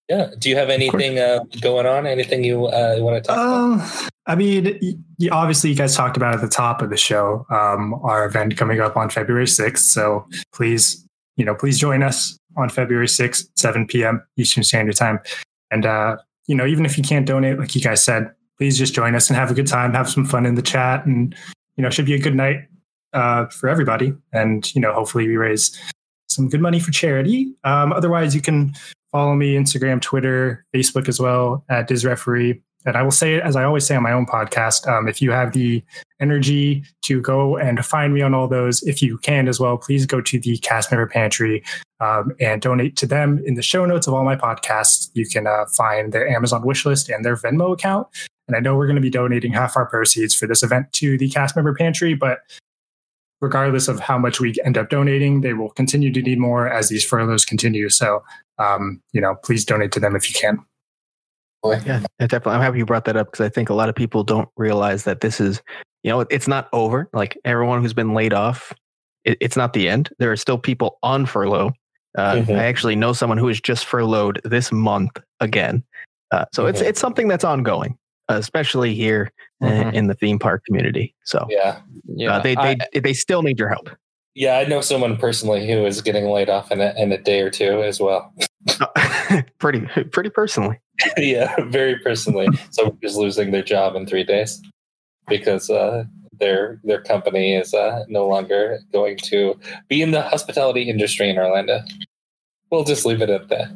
Speaker 1: Yeah. Do you have anything uh, going on? Anything you uh, want to talk about?
Speaker 9: Um, I mean, y- y- obviously, you guys talked about at the top of the show um, our event coming up on February 6th. So please, you know, please join us on February 6th, 7 p.m. Eastern Standard Time. And, uh, you know, even if you can't donate, like you guys said, please just join us and have a good time, have some fun in the chat. And, you know, should be a good night uh, for everybody. And, you know, hopefully we raise some good money for charity. Um, otherwise, you can follow me Instagram, Twitter, Facebook as well at DizReferee and I will say it as I always say on my own podcast. Um, if you have the energy to go and find me on all those, if you can as well, please go to the cast member pantry um, and donate to them. In the show notes of all my podcasts, you can uh, find their Amazon wish list and their Venmo account. And I know we're going to be donating half our proceeds for this event to the cast member pantry, but regardless of how much we end up donating, they will continue to need more as these furloughs continue. So, um, you know, please donate to them if you can.
Speaker 2: Yeah, yeah, definitely. I'm happy you brought that up because I think a lot of people don't realize that this is, you know, it's not over. Like everyone who's been laid off, it, it's not the end. There are still people on furlough. Uh,
Speaker 1: Mhm.
Speaker 2: I actually know someone who is just furloughed this month again. Uh, so it's
Speaker 1: Mhm.
Speaker 2: it's something that's ongoing, especially here uh,
Speaker 3: Mhm.
Speaker 2: in the theme park community. So
Speaker 1: Yeah.
Speaker 3: Yeah,
Speaker 2: uh, they
Speaker 3: I-
Speaker 2: they they still need your help.
Speaker 1: Yeah, I know someone personally who is getting laid off in a, in a day or two as well.
Speaker 2: pretty pretty personally.
Speaker 1: yeah, very personally. Someone who's losing their job in three days because uh, their their company is uh, no longer going to be in the hospitality industry in Orlando. We'll just leave it at that.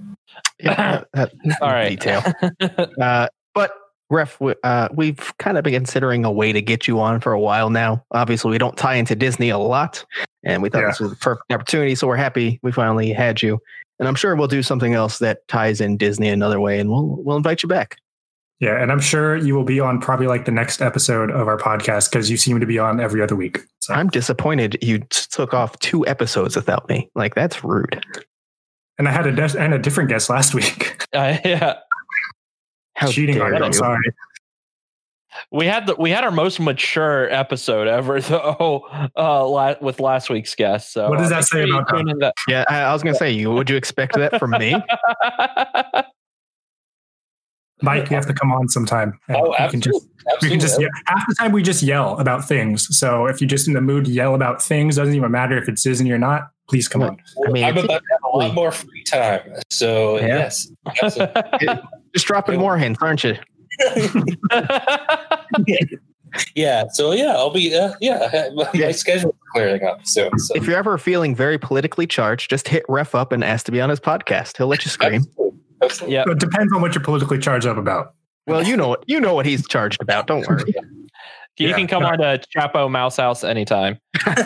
Speaker 2: Yeah, that, that
Speaker 3: all right.
Speaker 2: detail. Uh, but ref, we- uh, we've kind of been considering a way to get you on for a while now. Obviously, we don't tie into Disney a lot, and we thought
Speaker 9: Yeah.
Speaker 2: this was the perfect opportunity. So we're happy we finally had you. And I'm sure we'll do something else that ties in Disney another way, and we'll we'll invite you back.
Speaker 9: Yeah, and I'm sure you will be on probably like the next episode of our podcast because you seem to be on every other week. So
Speaker 2: I'm disappointed you took off two episodes without me. Like that's rude.
Speaker 9: and I had a des- and a different guest last week.
Speaker 3: Uh, yeah,
Speaker 2: How
Speaker 9: Cheating on
Speaker 2: dare
Speaker 9: you. I'm
Speaker 2: you.
Speaker 9: sorry.
Speaker 3: We had the we had our most mature episode ever though uh, la- with last week's guest. So
Speaker 9: What does
Speaker 3: uh,
Speaker 9: that
Speaker 3: make
Speaker 9: say about
Speaker 3: tune in that-
Speaker 2: Yeah, I, I was gonna say you. Would you expect that from me?
Speaker 9: Mike, you have to come on sometime. And
Speaker 1: Oh,
Speaker 9: we can just
Speaker 1: absolutely.
Speaker 9: we can just yeah, half the time we just yell about things. So if you're just in the mood to yell about things, doesn't even matter if it's Disney or not. Please come on.
Speaker 2: I mean,
Speaker 1: I'm about to have a lot more free time. So,
Speaker 2: Yeah.
Speaker 1: yes. absolutely.
Speaker 2: Just dropping more hints, aren't you?
Speaker 1: Yeah. So, yeah, I'll be, uh, yeah, my
Speaker 2: Yeah.
Speaker 1: schedule is clearing up soon. So.
Speaker 2: If you're ever feeling very politically charged, just hit ref up and ask to be on his podcast. He'll let you scream.
Speaker 1: Absolutely. Absolutely.
Speaker 3: yeah,
Speaker 9: So it depends on what you're politically charged up about.
Speaker 2: Well, you know what you know what he's charged about. Don't worry.
Speaker 3: you
Speaker 9: Yeah.
Speaker 3: can come on to Chapo Mouse House anytime.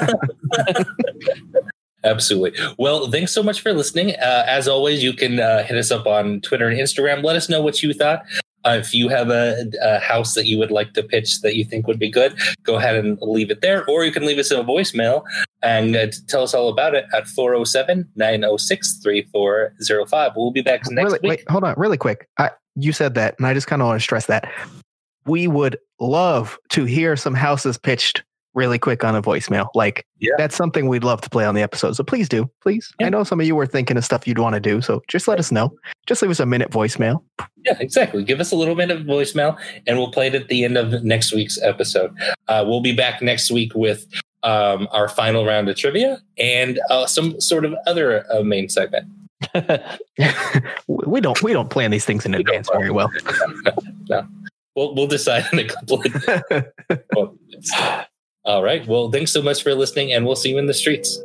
Speaker 1: Absolutely. Well, thanks so much for listening. Uh, as always, you can uh, hit us up on Twitter and Instagram. Let us know what you thought. Uh, if you have a, a house that you would like to pitch that you think would be good, go ahead and leave it there. Or you can leave us a voicemail and uh, tell us all about it at 407 906 3405. We'll be back next
Speaker 2: really,
Speaker 1: week.
Speaker 2: wait, hold on, really quick. I, you said that, and I just kind of want to stress that we would love to hear some houses pitched really quick on a voicemail. Like
Speaker 1: Yeah.
Speaker 2: that's something we'd love to play on the episode. So please do, please.
Speaker 1: Yeah.
Speaker 2: I know some of you were thinking of stuff you'd want to do, so just let us know. Just leave us a minute voicemail.
Speaker 1: Yeah, exactly. Give us a little bit of voicemail and we'll play it at the end of next week's episode. Uh, we'll be back next week with um, our final round of trivia and uh, some sort of other uh, main segment.
Speaker 2: we don't we don't plan these things in advance very well. no.
Speaker 1: We'll, we'll decide in a couple of. All right. Well, thanks so much for listening and we'll see you in the streets.